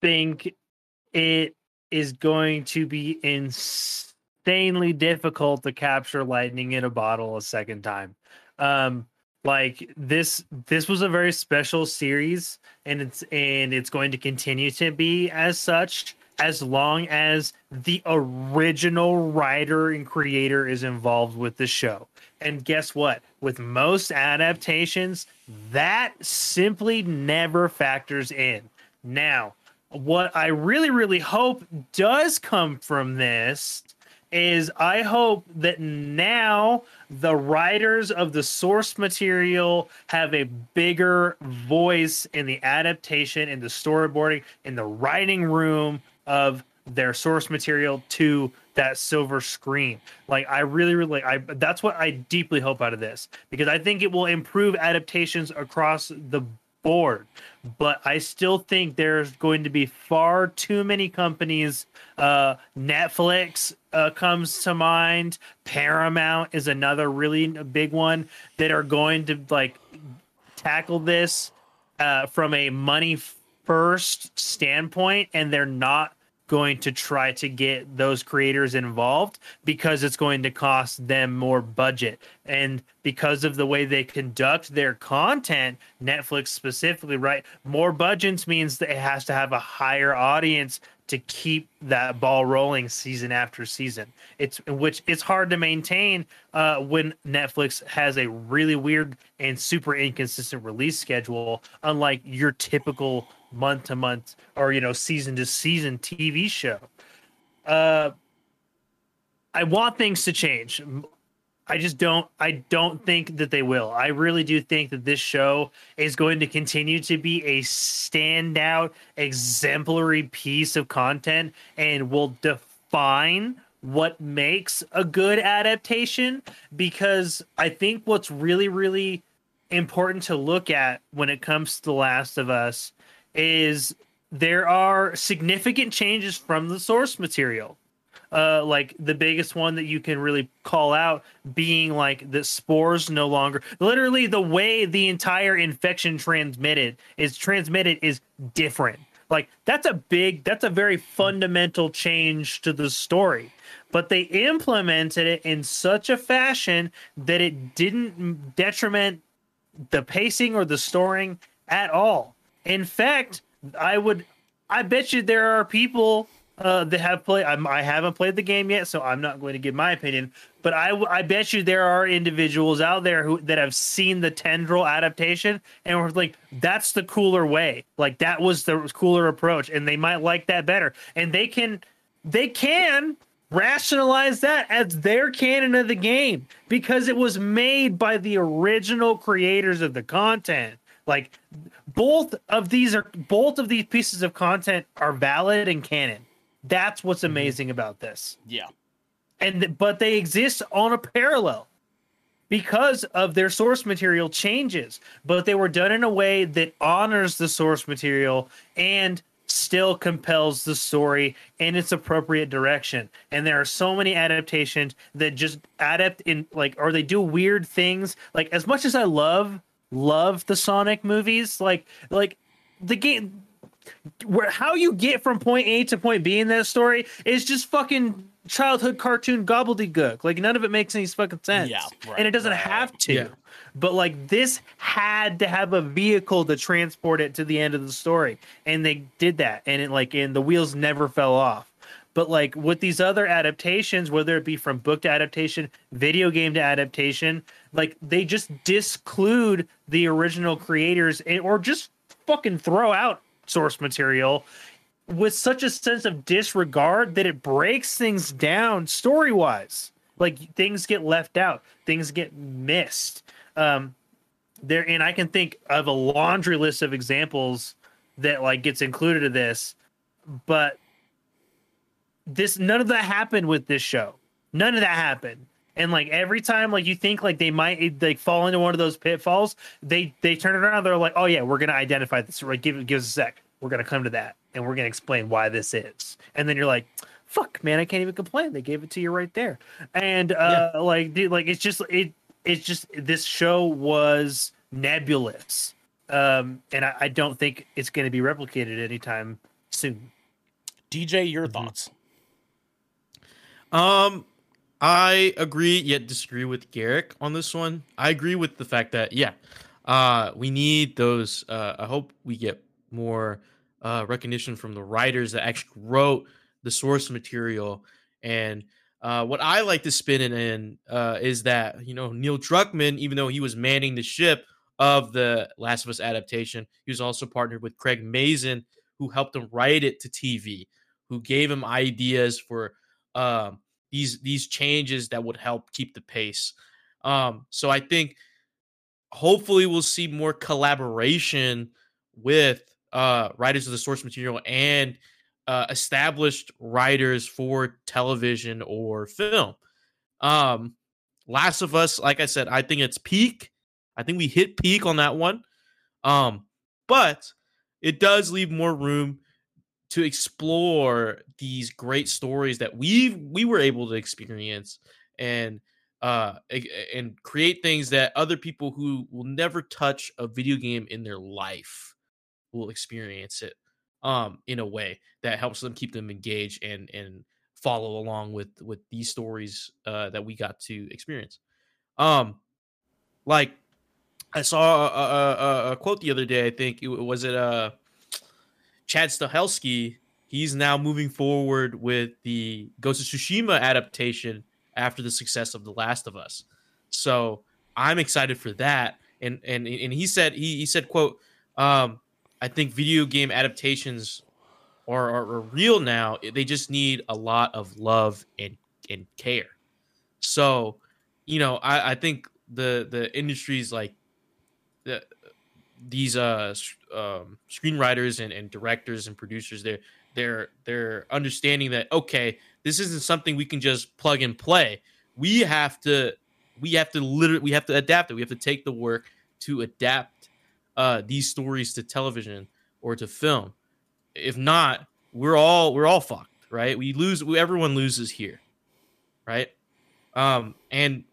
think it is going to be insanely difficult to capture lightning in a bottle a second time. Um, like this, this was a very special series, and it's and it's going to continue to be as such as long as the original writer and creator is involved with the show. And guess what? With most adaptations, that simply never factors in. Now, what I really, really hope does come from this is I hope that now the writers of the source material have a bigger voice in the adaptation, in the storyboarding, in the writing room of their source material to that silver screen. Like I really, really, I that's what I deeply hope out of this because I think it will improve adaptations across the forward. But I still think there's going to be far too many companies. Uh, Netflix uh, comes to mind. Paramount is another really big one that are going to like tackle this uh, from a money first standpoint, and they're not going to try to get those creators involved because it's going to cost them more budget. And because of the way they conduct their content, Netflix specifically, right? More budgets means that it has to have a higher audience to keep that ball rolling season after season. It's which it's hard to maintain uh, when Netflix has a really weird and super inconsistent release schedule, unlike your typical month to month or you know season to season TV show. Uh, I want things to change. I just don't I don't think that they will. I really do think that this show is going to continue to be a standout exemplary piece of content and will define what makes a good adaptation because I think what's really really important to look at when it comes to The Last of Us is there are significant changes from the source material. Uh, like the biggest one that you can really call out being like the spores no longer literally the way the entire infection transmitted is transmitted is different. Like that's a big that's a very fundamental change to the story. But they implemented it in such a fashion that it didn't detriment the pacing or the storing at all in fact, I would, I bet you there are people uh, that have played. I'm, I haven't played the game yet, so I'm not going to give my opinion. But I, I bet you there are individuals out there who that have seen the tendril adaptation and were like, "That's the cooler way. Like that was the cooler approach," and they might like that better. And they can, they can rationalize that as their canon of the game because it was made by the original creators of the content. Like both of these are both of these pieces of content are valid and canon. That's what's mm-hmm. amazing about this. Yeah. And but they exist on a parallel because of their source material changes, but they were done in a way that honors the source material and still compels the story in its appropriate direction. And there are so many adaptations that just adapt in like or they do weird things. Like as much as I love love the Sonic movies. Like like the game where how you get from point A to point B in that story is just fucking childhood cartoon gobbledygook. Like none of it makes any fucking sense. Yeah, right, and it doesn't right, have to. Yeah. But like this had to have a vehicle to transport it to the end of the story, and they did that, and it like and the wheels never fell off. But like with these other adaptations, whether it be from book to adaptation, video game to adaptation, like they just disclude the original creators or just fucking throw out source material with such a sense of disregard that it breaks things down story wise. Like things get left out, things get missed. Um, there, and I can think of a laundry list of examples that like gets included in this, but this none of that happened with this show. None of that happened. And like every time, like you think like they might like fall into one of those pitfalls, they they turn it around. They're like, oh yeah, we're gonna identify this. Right, give give us a sec. We're gonna come to that, and we're gonna explain why this is. And then you're like, fuck, man, I can't even complain. They gave it to you right there. And uh, yeah. like, dude, like it's just it it's just this show was nebulous, um, and I, I don't think it's going to be replicated anytime soon. DJ, your mm-hmm. thoughts? Um, I agree yet disagree with Garrick on this one. I agree with the fact that yeah, uh, we need those. Uh, I hope we get more uh, recognition from the writers that actually wrote the source material. And uh, what I like to spin it in uh, is that you know Neil Druckmann, even though he was manning the ship of the Last of Us adaptation, he was also partnered with Craig Mazin, who helped him write it to TV, who gave him ideas for um, these these changes that would help keep the pace. Um, so I think hopefully we'll see more collaboration with uh, writers of the source material and uh, established writers for television or film. Um, Last of Us, like I said, I think it's peak. I think we hit peak on that one. Um, but it does leave more room to explore these great stories that we we were able to experience and uh and create things that other people who will never touch a video game in their life will experience it um in a way that helps them keep them engaged and and follow along with with these stories uh that we got to experience. Um like i saw a, a, a quote the other day i think it was it uh chad stahelski he's now moving forward with the ghost of tsushima adaptation after the success of The Last of Us. So I'm excited for that. And and and he said he, he said quote um, I think video game adaptations are, are, are real now. They just need a lot of love and and care. So you know I, I think the the industries like the these uh um, screenwriters and, and directors and producers they're they're they're understanding that okay this isn't something we can just plug and play. We have to we have to literally we have to adapt it. We have to take the work to adapt uh, these stories to television or to film. If not, we're all we're all fucked, right? We lose. Everyone loses here, right? Um, and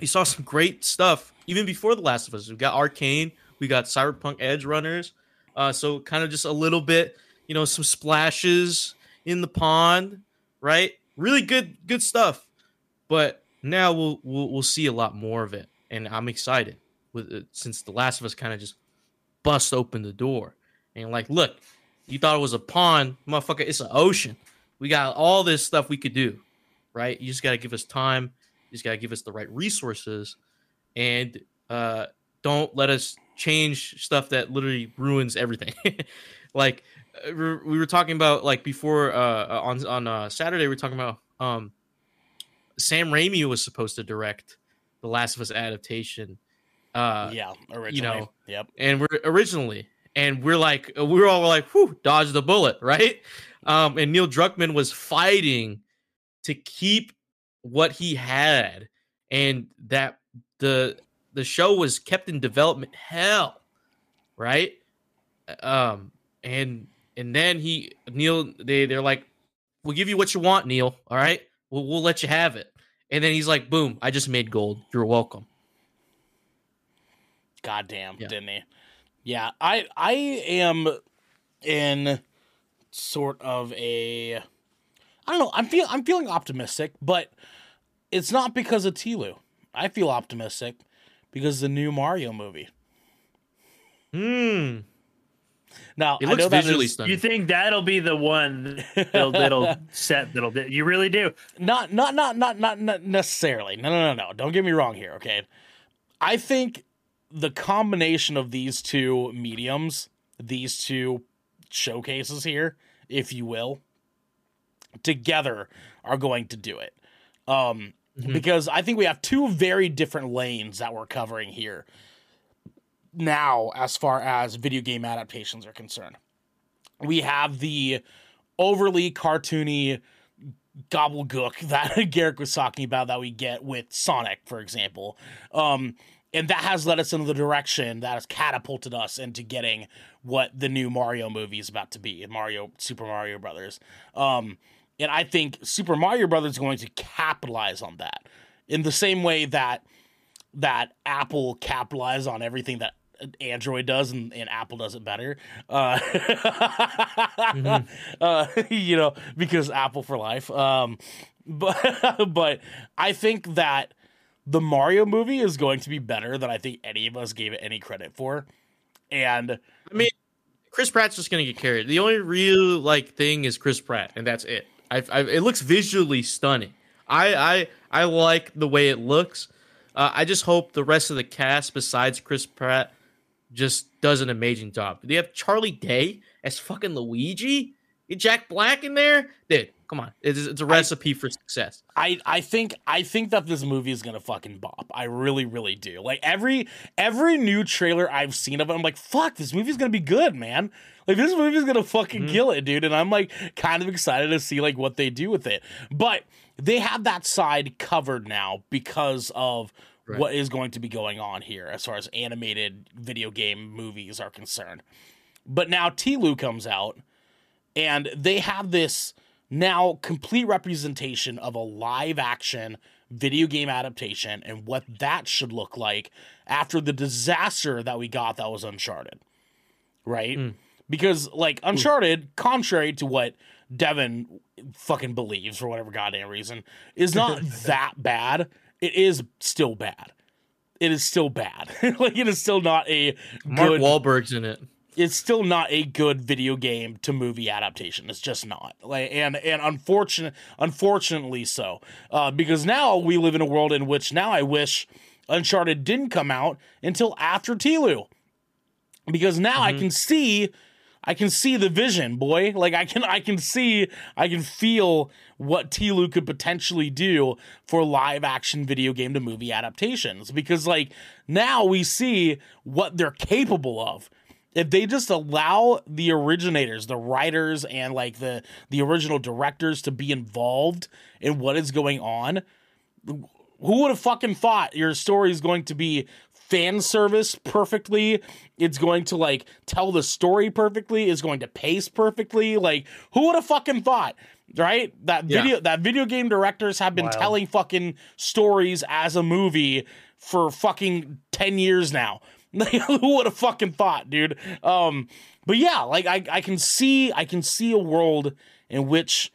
we saw some great stuff even before The Last of Us. We got Arcane, we got Cyberpunk Edgerunners. Uh, so kind of just a little bit, you know, some splashes in the pond right? Really good good stuff. But now we'll we'll, we'll see a lot more of it, and I'm excited with it, since The Last of Us kind of just bust open the door and like, look, you thought it was a pond, motherfucker. It's an ocean. We got all this stuff we could do, right? You just got to give us time. You just got to give us the right resources, and uh, don't let us change stuff that literally ruins everything. (laughs) like uh, we were talking about like before uh, uh, on on uh, Saturday we were talking about um Sam Raimi was supposed to direct the Last of Us adaptation. Uh, yeah, originally. You know, yep. And we're originally, and we're like, we are all like, "Whew, dodge the bullet!" (laughs) Right? Um, and Neil Druckmann was fighting to keep what he had, and that the the show was kept in development hell, right? Um, and and then he Neil they they're like, "We'll give you what you want, Neil. All right, we'll we'll let you have it." And then he's like, "Boom! I just made gold. You're welcome." Goddamn, yeah. didn't he? Yeah, I I am in sort of a I don't know. I'm feel I'm feeling optimistic, but it's not because of Tilu. I feel optimistic because the new Mario movie. Hmm. Now it looks visually stunning. You think that'll be the one that'll, that'll (laughs) set that'll you really do? Not not not not not not necessarily. No no no no. Don't get me wrong here. Okay, I think the combination of these two mediums, these two showcases here, if you will, together are going to do it. Um, mm-hmm. because I think we have two very different lanes that we're covering here now as far as video game adaptations are concerned. We have the overly cartoony gobbledygook that (laughs) Garrick was talking about that we get with Sonic, for example. Um, and that has led us into the direction that has catapulted us into getting what the new Mario movie is about to be, Mario Super Mario Brothers. Um, and I think Super Mario Brothers is going to capitalize on that in the same way that that Apple capitalized on everything that Android does and, and Apple does it better. Uh, (laughs) mm-hmm. uh, you know, because Apple for life. Um, but (laughs) but I think that the Mario movie is going to be better than I think any of us gave it any credit for. And I mean, Chris Pratt's just gonna get carried. The only real like thing is Chris Pratt, and that's it. I, I it looks visually stunning. I I I like the way it looks. Uh, I just hope the rest of the cast, besides Chris Pratt, just does an amazing job. They have Charlie Day as fucking Luigi. Get Jack Black in there, dude. Come on, it's, it's a recipe I, for success. I I think I think that this movie is gonna fucking bop. I really really do. Like every every new trailer I've seen of it, I'm like, fuck, this movie's gonna be good, man. Like this movie's gonna fucking mm-hmm. kill it, dude. And I'm like kind of excited to see like what they do with it. But they have that side covered now because of Right. what is going to be going on here as far as animated video game movies are concerned. But now Tilu comes out and they have this now complete representation of a live action video game adaptation and what that should look like after the disaster that we got that was Uncharted. Right? Mm. Because like Uncharted, contrary to what Devin fucking believes for whatever goddamn reason, is not (laughs) that bad. It is still bad. It is still bad. (laughs) like it is still not a Mark good Wahlberg's in it. It's still not a good video game to movie adaptation. It's just not. Like and and unfortunate unfortunately so. Uh, because now we live in a world in which now I wish Uncharted didn't come out until after Tilu. Because now I can see I can see the vision, boy. Like I can I can see I can feel what Tilu could potentially do for live action video game to movie adaptations because like now we see what they're capable of. If they just allow the originators, the writers and like the the original directors to be involved in what is going on, who would have fucking thought your story is going to be fan service perfectly? It's going to like tell the story perfectly? It's going to pace perfectly? Like who would have fucking thought right? That Yeah. video that video game directors have been Wild. telling fucking stories as a movie for fucking 10 years now (laughs) who would have fucking thought dude um but yeah like I, I can see i can see a world in which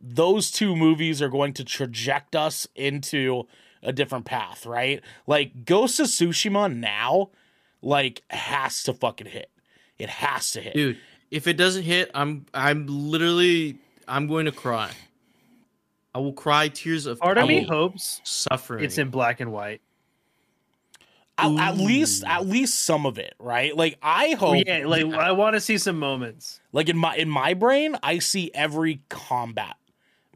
those two movies are going to traject us into a different path, right? Like Ghost of Tsushima now, like has to fucking hit. It has to hit. Dude, if it doesn't hit, I'm I'm literally I'm going to cry. I will cry tears of Part of me hopes suffering. it's in black and white. At, at least, at least some of it, right? Like I hope, yeah, like I want to see some moments. like in my in my brain, I see every combat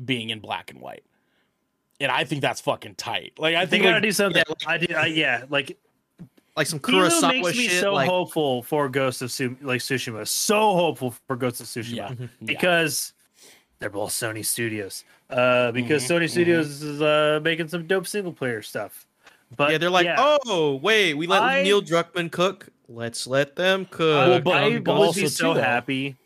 being in black and white, and I think that's fucking tight. Like I They think, gotta like, do something. I do. I, yeah, like like some Hilo Kurosawa makes me shit. so like, hopeful for Ghost of Su- like Tsushima. So hopeful for Ghost of Tsushima yeah, yeah. because they're both Sony Studios. Uh, because Mhm, Sony Studios is uh making some dope single player stuff. But yeah, they're like, oh wait, we let I- Neil Druckmann cook. Let's let them cook. I, but- I but would also be so too, happy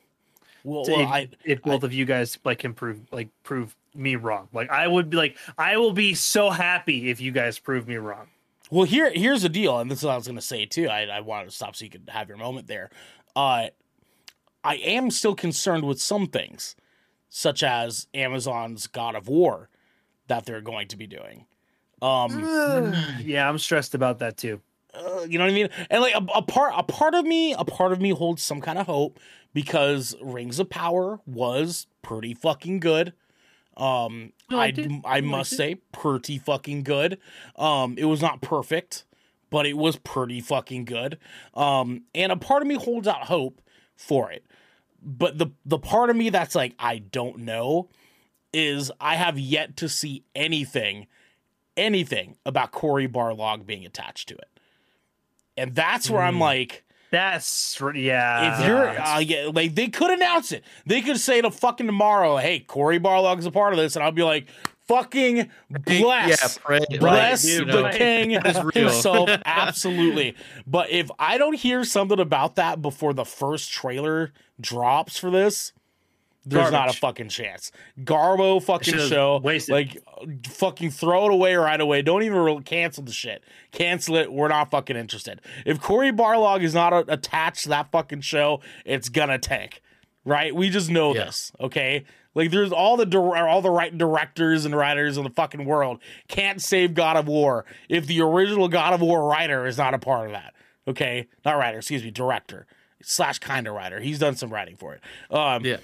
well, well, if, I, if both of you guys like can prove like prove me wrong. Like I would be like I will be so happy if you guys prove me wrong. Well, here here's the deal, and this is what I was going to say too. I, I wanted to stop so you could have your moment there. Uh, I am still concerned with some things, such as Amazon's God of War that they're going to be doing. Um, yeah, I'm stressed about that too. uh, you know what I mean? And like a, a part, a part of me, a part of me holds some kind of hope because Rings of Power was pretty fucking good. Um, I I. I I must say, pretty fucking good. Um, it was not perfect, but it was pretty fucking good. Um, and a part of me holds out hope for it. But the the part of me that's like I don't know is I have yet to see anything anything about Cory Barlog being attached to it. And that's where I'm Mm. like, That's yeah. if you're uh, yeah, like, they could announce it. They could say to fucking tomorrow, "Hey, Cory Barlog's a part of this," and I'll be like, "Fucking bless, Yeah, pray, bless dude, the right. king (laughs) himself." Absolutely. But if I don't hear something about that before the first trailer drops for this, there's not a fucking chance. Garbo fucking Should've show. wasted. Like fucking throw it away right away. Don't even re- cancel the shit. Cancel it. We're not fucking interested. If Cory Barlog is not uh, attached to that fucking show, it's gonna tank. Right? We just know Yeah. this. Okay. Like there's all the dir- all the right directors and writers in the fucking world can't save God of War if the original God of War writer is not a part of that. Okay, not writer, excuse me, director slash kind of writer. He's done some writing for it. Um, Yeah.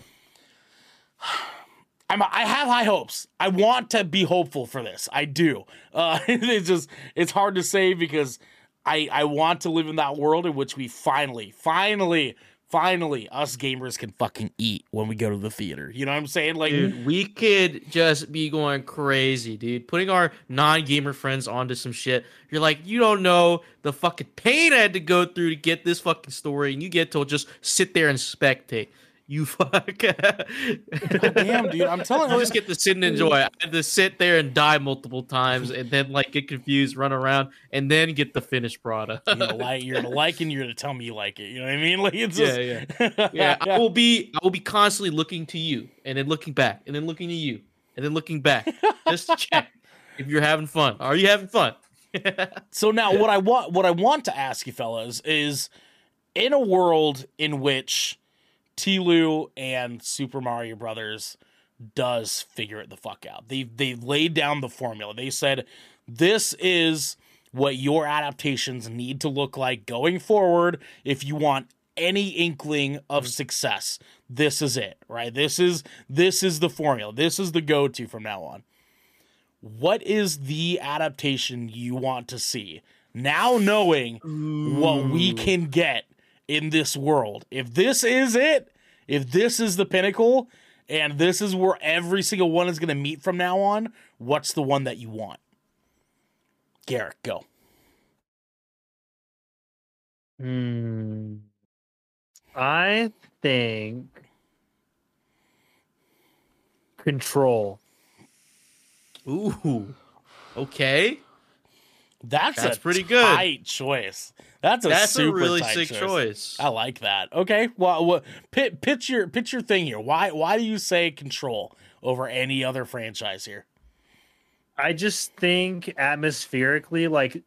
I'm I have high hopes. I want to be hopeful for this. I do. Uh, (laughs) it's just it's hard to say because I I want to live in that world in which we finally, finally, finally, us gamers can fucking eat when we go to the theater. You know what I'm saying? Like, Dude, we could just be going crazy, dude. Putting our non-gamer friends onto some shit. You're like, you don't know the fucking pain I had to go through to get this fucking story, and you get to just sit there and spectate. You (laughs) fuck. Oh, damn, dude, I'm telling You you. just get to sit and enjoy. I had to sit there and die multiple times, and then like get confused, run around, and then get the finished product. You're gonna (laughs) like, you're gonna like, and you're gonna tell me you like it. You know what I mean? (laughs) Like it's Yeah, just, yeah. yeah, I will be. I will be constantly looking to you, and then looking back, and then looking to you, and then looking back, just to check if you're having fun. Are you having fun? So now, what I want, what I want to ask you, fellas, is in a world in which Tilu and Super Mario Brothers does figure it the fuck out. They they laid down the formula. They said this is what your adaptations need to look like going forward if you want any inkling of mm-hmm. success. This is it, right? This is this is the formula. This is the go-to from now on. What is the adaptation you want to see? Now knowing what we can get in this world. If this is it, if this is the pinnacle, and this is where every single one is going to meet from now on, what's the one that you want? Garrett, go. Hmm. I think control. Ooh. Okay. That's, That's a pretty good. tight choice. That's a That's a super really tight sick choice. choice. I like that. Okay, well, well pit, pitch your pitch your thing here. Why why do you say control over any other franchise here? I just think atmospherically, like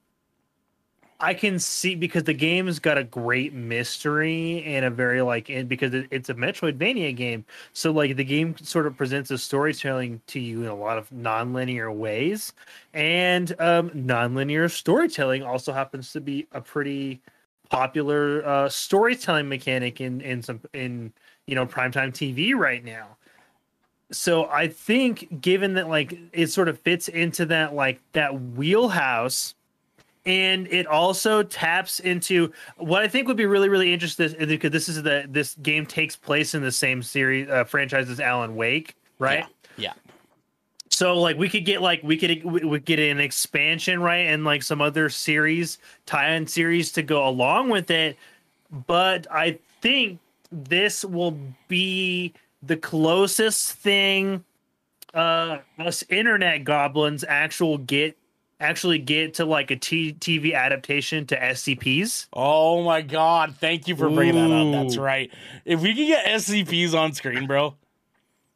I can see because the game's got a great mystery and a very like and because it, it's a Metroidvania game, so like the game sort of presents a storytelling to you in a lot of non-linear ways, and um, non-linear storytelling also happens to be a pretty popular uh, storytelling mechanic in in some in you know primetime TV right now. So I think given that like it sort of fits into that like that wheelhouse and it also taps into what I think would be really really interesting because this is the this game takes place in the same series uh, franchise as Alan Wake, right? Yeah. So like we could get like we could we get an expansion right and like some other series tie-in series to go along with it, but I think this will be the closest thing uh us internet goblins actual get actually get to like a T- TV adaptation to SCPs. Oh my god, thank you for bringing that up. That's right. If we can get SCPs on screen, bro.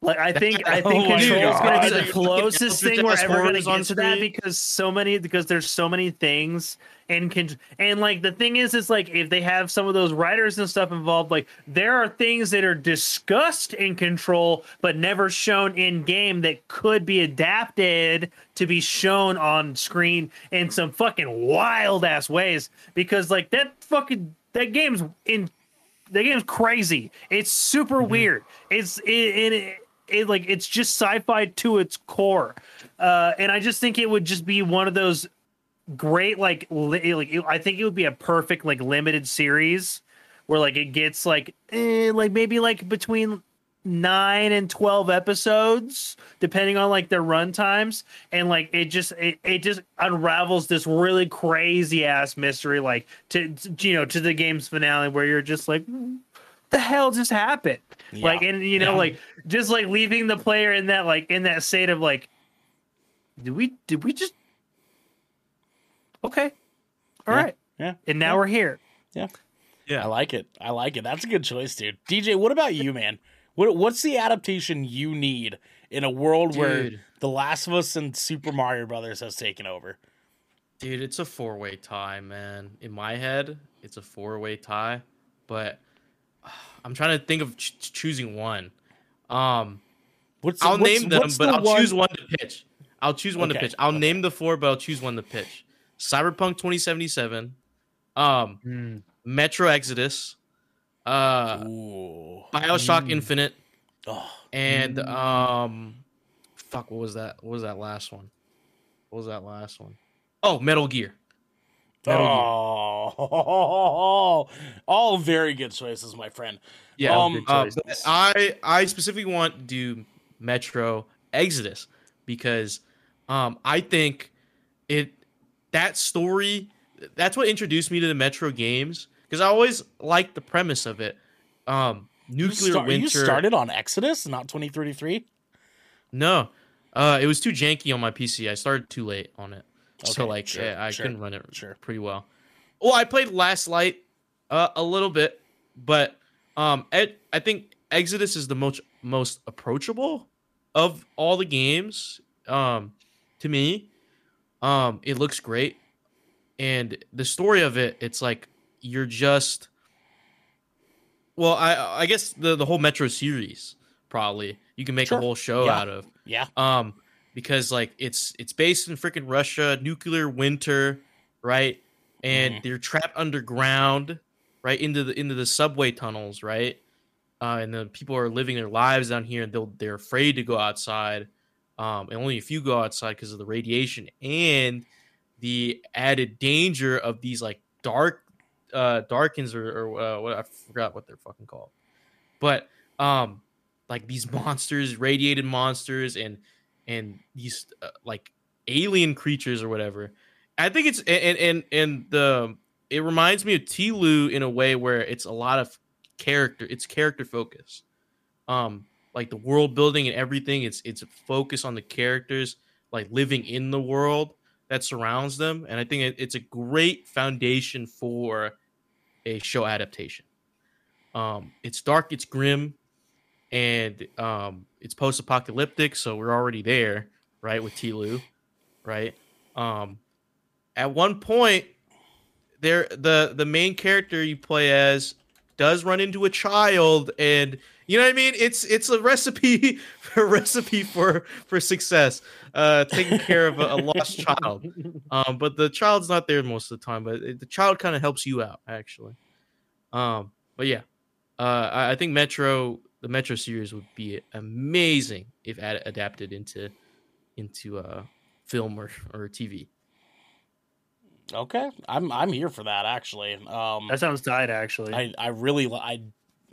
Like I think I (laughs) Oh think my Control (laughs) is going to be the closest thing we're ever going to get to that because so many because there's so many things and can and like the thing is is like if they have some of those writers and stuff involved like there are things that are discussed in Control but never shown in game that could be adapted to be shown on screen in some fucking wild ass ways because like that fucking that game's in the game's crazy. It's super weird. It's it, it, it, it like it's just sci-fi to its core, uh, and I just think it would just be one of those great like li- like it- I think it would be a perfect like limited series where like it gets like eh, like maybe like between nine and 12 episodes depending on like their run times. And like it just it, it just unravels this really crazy ass mystery like to, to, you know to the game's finale where you're just like "Hmm, the hell just happened like and you know Yeah. like just like leaving the player in that like in that state of like did we did we just okay all Yeah. right Yeah. and now Yeah. we're here Yeah. Yeah. I like it. I like it. That's a good choice, dude. DJ, what about you, man? What what's the adaptation you need in a world where The Last of Us and Super Mario Brothers has taken over? Dude, it's a four way tie, man. In my head, it's a four way tie, but uh, I'm trying to think of ch- choosing one. Um, What's I'll what's- name them, but the I'll one- choose one to pitch. I'll choose one Okay, to pitch. I'll okay. name the four, but I'll choose one to pitch. Cyberpunk 2077, um, Hmm. Metro Exodus, uh, Ooh. Bioshock Mm. Infinite, Oh, and Mm. um, fuck, what was that? What was that last one? What was that last one? Oh, Metal Gear. Metal oh, (laughs) all very good choices, my friend. Yeah, Um, uh, I I specifically want to do Metro Exodus because um I think it that story that's what introduced me to the Metro games because I always liked the premise of it. Um You, nuclear start- winter. you started on Exodus, not 2033. No, uh, it was too janky on my PC. I started too late on it, so like sure, yeah, I sure, couldn't run it sure. pretty well. Well, I played Last Light uh, a little bit, but um, Ed, I think Exodus is the most most approachable of all the games. Um, to me, um, it looks great, and the story of it, it's like you're just. Well, I I guess the the whole Metro series probably you can make Sure. a whole show Yeah. out of Yeah, um because like it's it's based in freaking russia nuclear winter right? And Mhm. they're trapped underground right into the into the subway tunnels right? Uh, and the people are living their lives down here and they'll, they're afraid to go outside um and only a few go outside because of the radiation and the added danger of these like dark uh darkens or, or uh, what i forgot what they're fucking called. But um like these monsters radiated monsters and and these uh, like alien creatures or whatever. I think it's and and and the it reminds me of Tilu in a way where it's a lot of character it's character focused um like the world building and everything it's it's focused on the characters like living in the world that surrounds them and i think it, it's a great foundation for a show adaptation. Um it's dark it's grim and um it's post-apocalyptic so we're already there right with Tilu right? Um at one point there the the main character you play as does run into a child and you know what I mean? It's it's a recipe (laughs) a recipe for for success uh taking care of a, a lost child. Um but the child's not there most of the time but it, the child kind of helps you out actually. Um but yeah uh I, I think Metro the Metro series would be amazing if ad- adapted into into uh film or, or TV okay, I'm I'm here for that actually. Um, That sounds tight, actually. I, I I really I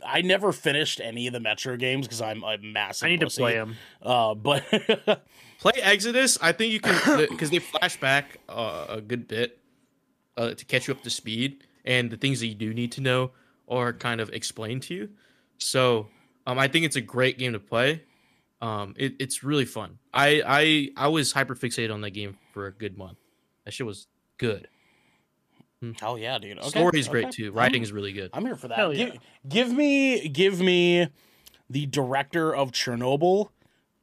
I never finished any of the Metro games because I'm a massive. I need to play them. Uh, but (laughs) play Exodus. I think you can because they flash back uh, a good bit uh, to catch you up to speed, and the things that you do need to know are kind of explained to you. So um, I think it's a great game to play. Um, it, it's really fun. I, I I was hyper fixated on that game for a good month. That shit was good. oh yeah, dude. Okay, Story's great too. Writing is really good. I'm here for that. Hell Give, yeah. give me give me the director of Chernobyl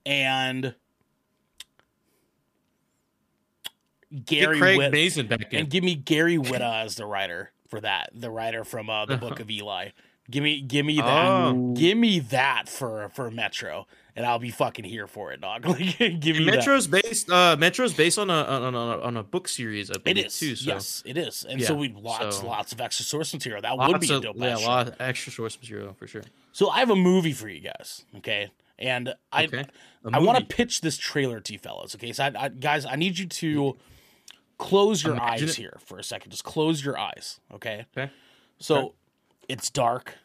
and Gary Get Craig Whit- Mazin back and give me Gary Whitta as the writer for that. The writer from uh, the Book of Eli. Give me give me that. Oh. Give me that for for Metro, and I'll be fucking here for it, dog. (laughs) Like, give me that. Metro's based. Uh, Metro's based on a on a, on a book series. I believe, is too. So. yes, it is, and Yeah, so we lots so- lots of extra source material. That Lots would be a dope yeah, lot of extra source material for sure. So I have a movie for you guys, okay? And I Okay. I want to pitch this trailer to you fellas, okay? So I, I, guys, I need you to close your Imagine eyes it. here for a second. Just close your eyes, okay? Okay. So Okay. It's dark.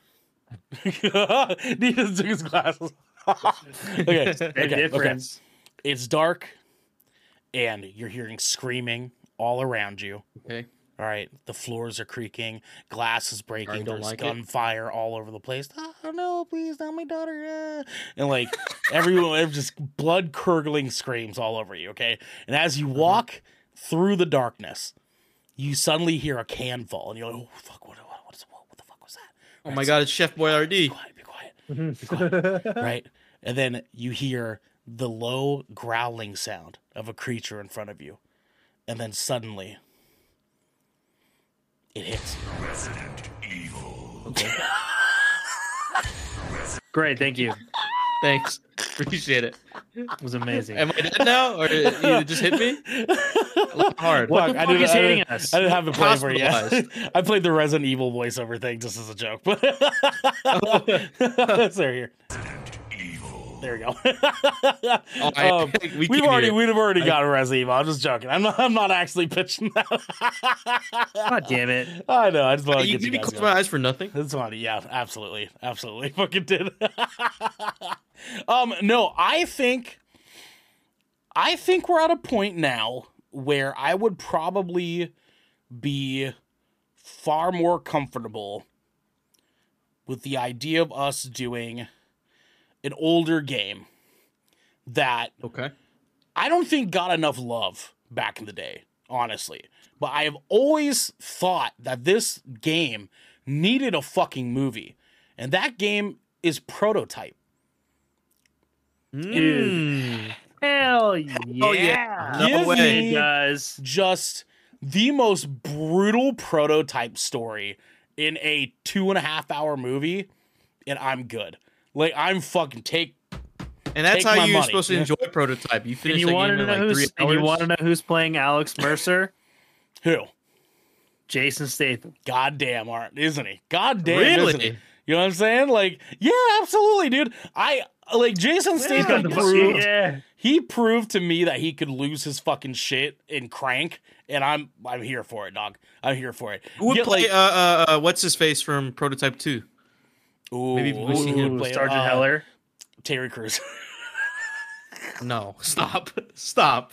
Nathan took his glasses. (laughs) okay, okay, okay. It's dark, and you're hearing screaming all around you. Okay. All right, the floors are creaking, glass is breaking, Alright, don't there's like it. gunfire all over the place. Oh no, please, not my daughter! ah." And like everyone, it (laughs) just blood curdling screams all over you. Okay, and as Uh-huh. you walk through the darkness, you suddenly hear a can fall, and you're like, "Oh fuck! What? What? What, is, what, what the fuck was that?" Oh my god, it's Chef Boyardee. Be quiet! Be quiet! Mm-hmm. That's right? And then you hear the low growling sound of a creature in front of you, and then suddenly it hits you. Okay. Great, thank you. Thanks. (laughs) Appreciate it. It was amazing. Am I dead now, or you (laughs) just hit me? Hard. What Fuck, I didn't, is I hating didn't- us? I didn't have a play for you. (laughs) I played the Resident Evil voiceover thing just as a joke, but there here. There we go. (laughs) Oh, I- Um, we we've already hear we've already got a Resident Evil. I'm just joking. I'm not I'm not actually pitching that. (laughs) God damn it. I know. I just want to You get you did guys close my eyes for nothing. That's funny. Yeah, absolutely, absolutely. (laughs) Fucking did. um, no, I think, I think we're at a point now where I would probably be far more comfortable with the idea of us doing an older game that Okay. I don't think got enough love back in the day, honestly. But I have always thought that this game needed a fucking movie. And that game is Prototype. Mm. Hell yeah. Oh, yeah. No Give way. me It does. just the most brutal prototype story in a two and a half hour movie, and I'm good. Like I'm fucking take And that's Take how you're money. supposed to Yeah. enjoy prototype. You And finish you want game to in know like who's three and you want to know who's playing Alex (laughs) Mercer? who. Jason Statham. Goddamn, Art, isn't he? Goddamn, Really? isn't he? You know what I'm saying? Like, yeah, absolutely, dude. I like Jason Statham got the proved yeah. he proved to me that he could lose his fucking shit in Crank, and I'm I'm here for it, dog. I'm here for it. Who would Get, play like- uh, uh, uh, what's his face from Prototype 2? Ooh, maybe we see him play, Sergeant uh, Heller. Terry Crews. (laughs) No, stop. Stop.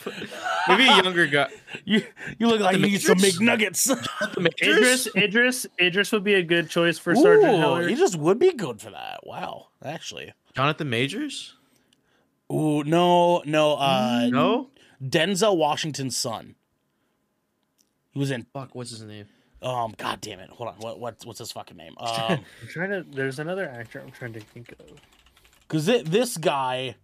Maybe a younger guy. (laughs) you you look like The you eat some Matrix? McNuggets. (laughs) Idris, Idris, Idris would be a good choice for Sergeant Heller. he just would be good for that. Wow, actually. Jonathan Majors? Ooh, no, no. Uh, No? Denzel Washington's son. He was in. Fuck, what's his name? Um, god damn it. Hold on. What what's what's his fucking name? (laughs) Um, I'm trying to. There's another actor I'm trying to think of. because this guy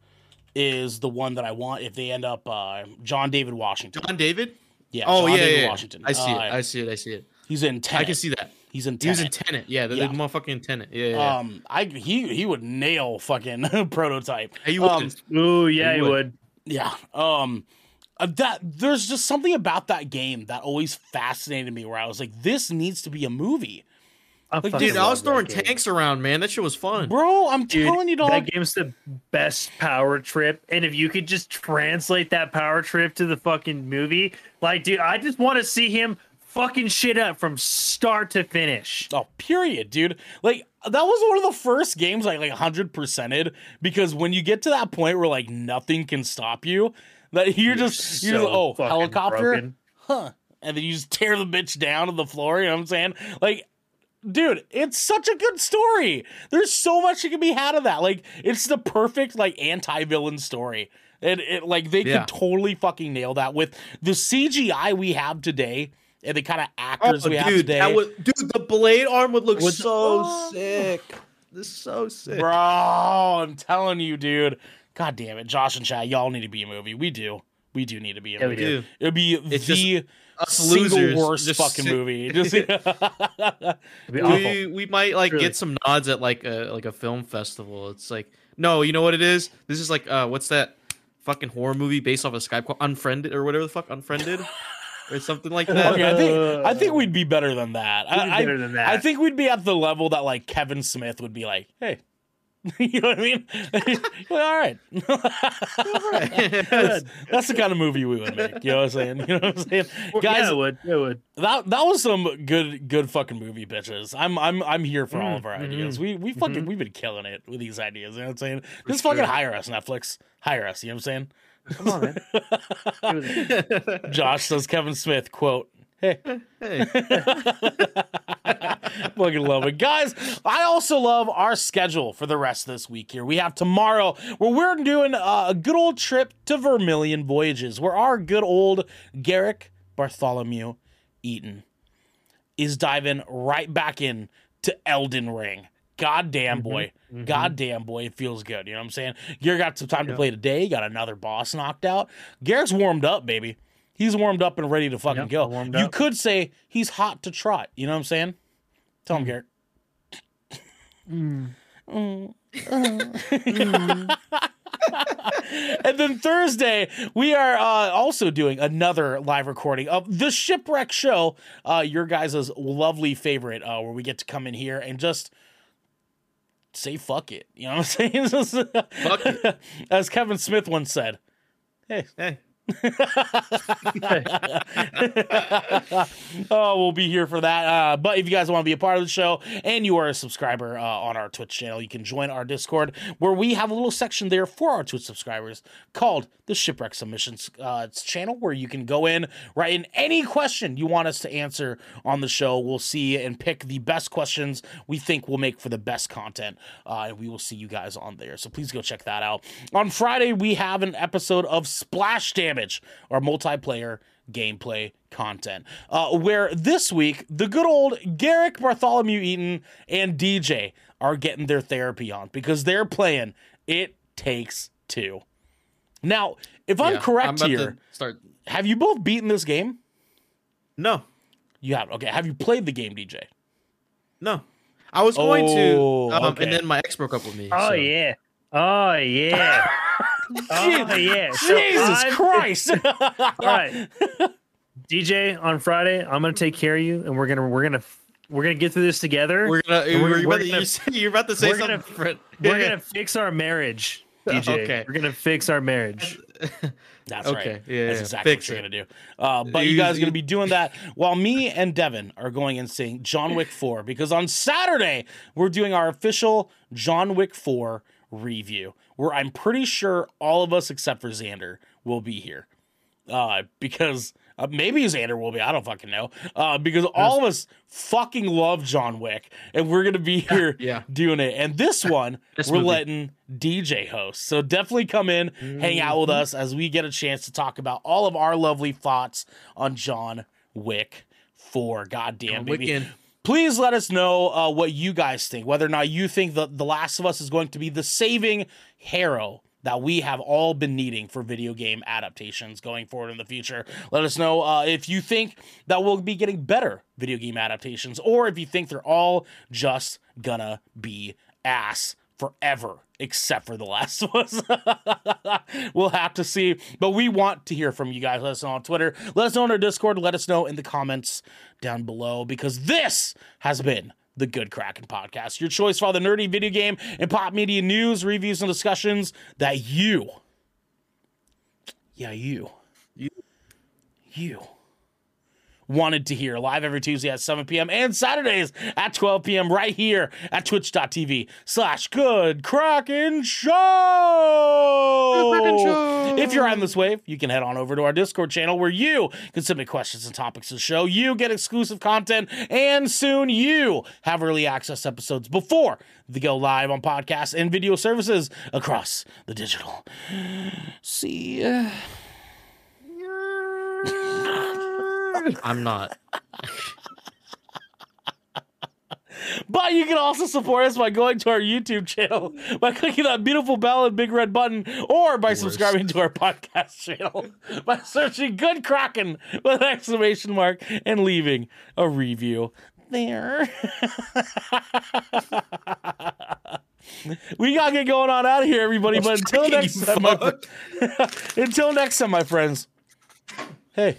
is the one that I want. If they end up, uh, John David Washington. John David? Yeah. Oh, John yeah, David yeah, yeah. Washington. I see Uh, it. I see it. I see it. he's in Tenet. I can see that. He's in He was Tenet. in Tenet. Yeah, the, Yeah. the motherfucking Tenet. Yeah, yeah. yeah. Um, I he he would nail fucking (laughs) prototype. Hey, you um, wouldn't. Ooh, yeah, He he would. would. Yeah. Um uh, that there's just something about that game that always fascinated me where I was like, this needs to be a movie. I Like, Dude, I was throwing tanks around, man. That shit was fun. Bro, I'm Dude, telling you, dog. that game's the best power trip. And if you could just translate that power trip to the fucking movie, like, dude, I just want to see him fucking shit up from start to finish. Oh, period, dude. Like that was one of the first games I like hundred percented because when you get to that point where like nothing can stop you, that you're, just you're so just, oh helicopter, broken. huh? And then you just tear the bitch down to the floor. You know what I'm saying? Like, dude, it's such a good story. There's so much that can be had of that. Like, it's the perfect like anti-villain story. And it like they Yeah. could totally fucking nail that with the CGI we have today and the kind of Oh, actors we have dude, today. that would, dude, the blade arm would look What's- so Oh. sick. This is so sick. Bro, I'm telling you, dude. God damn it, Josh and Chad, y'all need to be a movie. We do. We do need to be a Yeah, we movie. do. It would be It's the Us single losers worst just fucking sit- movie. (laughs) Just, It'd be awful. We we might like Really. get some nods at like a like a film festival. It's like no, you know what it is? This is like uh what's that fucking horror movie based off of Skype called Unfriended or whatever the fuck Unfriended or something like that. okay, I think I think we'd be better than that. Be I, I- better than that. I think we'd be at the level that like Kevin Smith would be like, hey. (laughs) you know what I mean? (laughs) Well, all right. (laughs) that's, that's the kind of movie we would make. You know what I'm saying? You know what I'm saying? Guys, yeah, it would. It would. that that was some good good fucking movie bitches. I'm I'm I'm here for all of our Mhm, ideas. We we fucking we've been killing it with these ideas. You know what I'm saying? Just sure. fucking hire us, Netflix. Hire us. You know what I'm saying? Come on, man. It was- saying? Josh says Kevin Smith quote. Hey, Hey. (laughs) fucking love it, guys. I also love our schedule for the rest of this week. Here we have tomorrow where we're doing a good old trip to Vermilion Voyages, where our good old Garrick Bartholomew Eaton is diving right back in to Elden Ring. God damn mm-hmm. boy. Mm-hmm. God damn boy, it feels good. You know what I'm saying? Garrett got some time to play today, got another boss knocked out. Garrett's warmed up, baby. He's warmed up and ready to fucking Yep, go. You up. could say he's hot to trot. You know what I'm saying? Tell him, Garrett. (laughs) (laughs) and then Thursday, we are uh, also doing another live recording of the Shipwreck Show, uh, your guys' lovely favorite, uh, where we get to come in here and just say fuck it. You know what I'm (laughs) saying? Fuck it. As Kevin Smith once said, hey, hey. (laughs) oh, we'll be here for that. Uh, but if you guys want to be a part of the show and you are a subscriber uh, on our Twitch channel, you can join our Discord where we have a little section there for our Twitch subscribers called the Shipwreck Submissions uh, channel where you can go in, write in any question you want us to answer on the show. We'll see and pick the best questions we think will make for the best content. Uh, and we will see you guys on there. So please go check that out. On Friday, we have an episode of Splash Damage, our multiplayer gameplay content. Uh, where this week, the good old Garrick Bartholomew Eaton and DJ are getting their therapy on because they're playing It Takes Two. Now, if I'm correct about to here, start. have you both beaten this game? No, You have. Okay. Have you played the game, DJ? no. I was going Oh, to, um, okay. and then my ex broke up with me. Oh so- yeah. Oh yeah. (laughs) oh yeah. So Jesus I'm- Christ! (laughs) All right. (laughs) DJ, on Friday, I'm gonna take care of you, and we're gonna we're gonna we're gonna get through this together. We're gonna. We're, we're- about we're gonna- you said- you're about to say (laughs) we're something gonna- different. We're gonna fix our marriage, DJ. Okay. We're gonna fix our marriage. That's Okay, right. yeah, That's yeah. exactly Fix what you're it. gonna do. Uh, but you You- guys are gonna be doing that while me and Devin are going and seeing John Wick 4 because on Saturday we're doing our official John Wick 4 review, where I'm pretty sure all of us except for Xander will be here. Uh, because uh, maybe Xander will be. I don't fucking know. Uh, because all of us fucking love John Wick, and we're gonna be here yeah. doing it. And this one, (laughs) This we're movie. letting DJ host. So definitely come in, hang out Mm-hmm. with us as we get a chance to talk about all of our lovely thoughts on John Wick 4. Goddamn, baby. Please let us know uh, what you guys think, whether or not you think that The Last of Us is going to be the saving hero that we have all been needing for video game adaptations going forward in the future. Let us know uh, if you think that we'll be getting better video game adaptations, or if you think they're all just gonna be ass forever, except for The Last of Us. (laughs) we'll have to see. But we want to hear from you guys. Let us know on Twitter. Let us know on our Discord. Let us know in the comments down below because this has been the Good Kraken Podcast, your choice for all the nerdy video game and pop media news, reviews, and discussions that you, yeah, you, You. you wanted to hear live every Tuesday at 7 p.m. and Saturdays at 12 p.m. right here at twitch.tv slash good Kraken show. Show. If you're on this wave, you can head on over to our Discord channel where you can submit questions and topics to the show. You get exclusive content, and soon you have early access episodes before they go live on podcasts and video services across the digital. See ya. I'm not. But you can also support us by going to our YouTube channel, by clicking that beautiful bell and big red button, or by subscribing to our podcast channel (laughs) by searching Good Kraken with an exclamation mark and leaving a review there. (laughs) we gotta get going on out of here, everybody. But until next time, my, (laughs) until next time, my friends. Hey.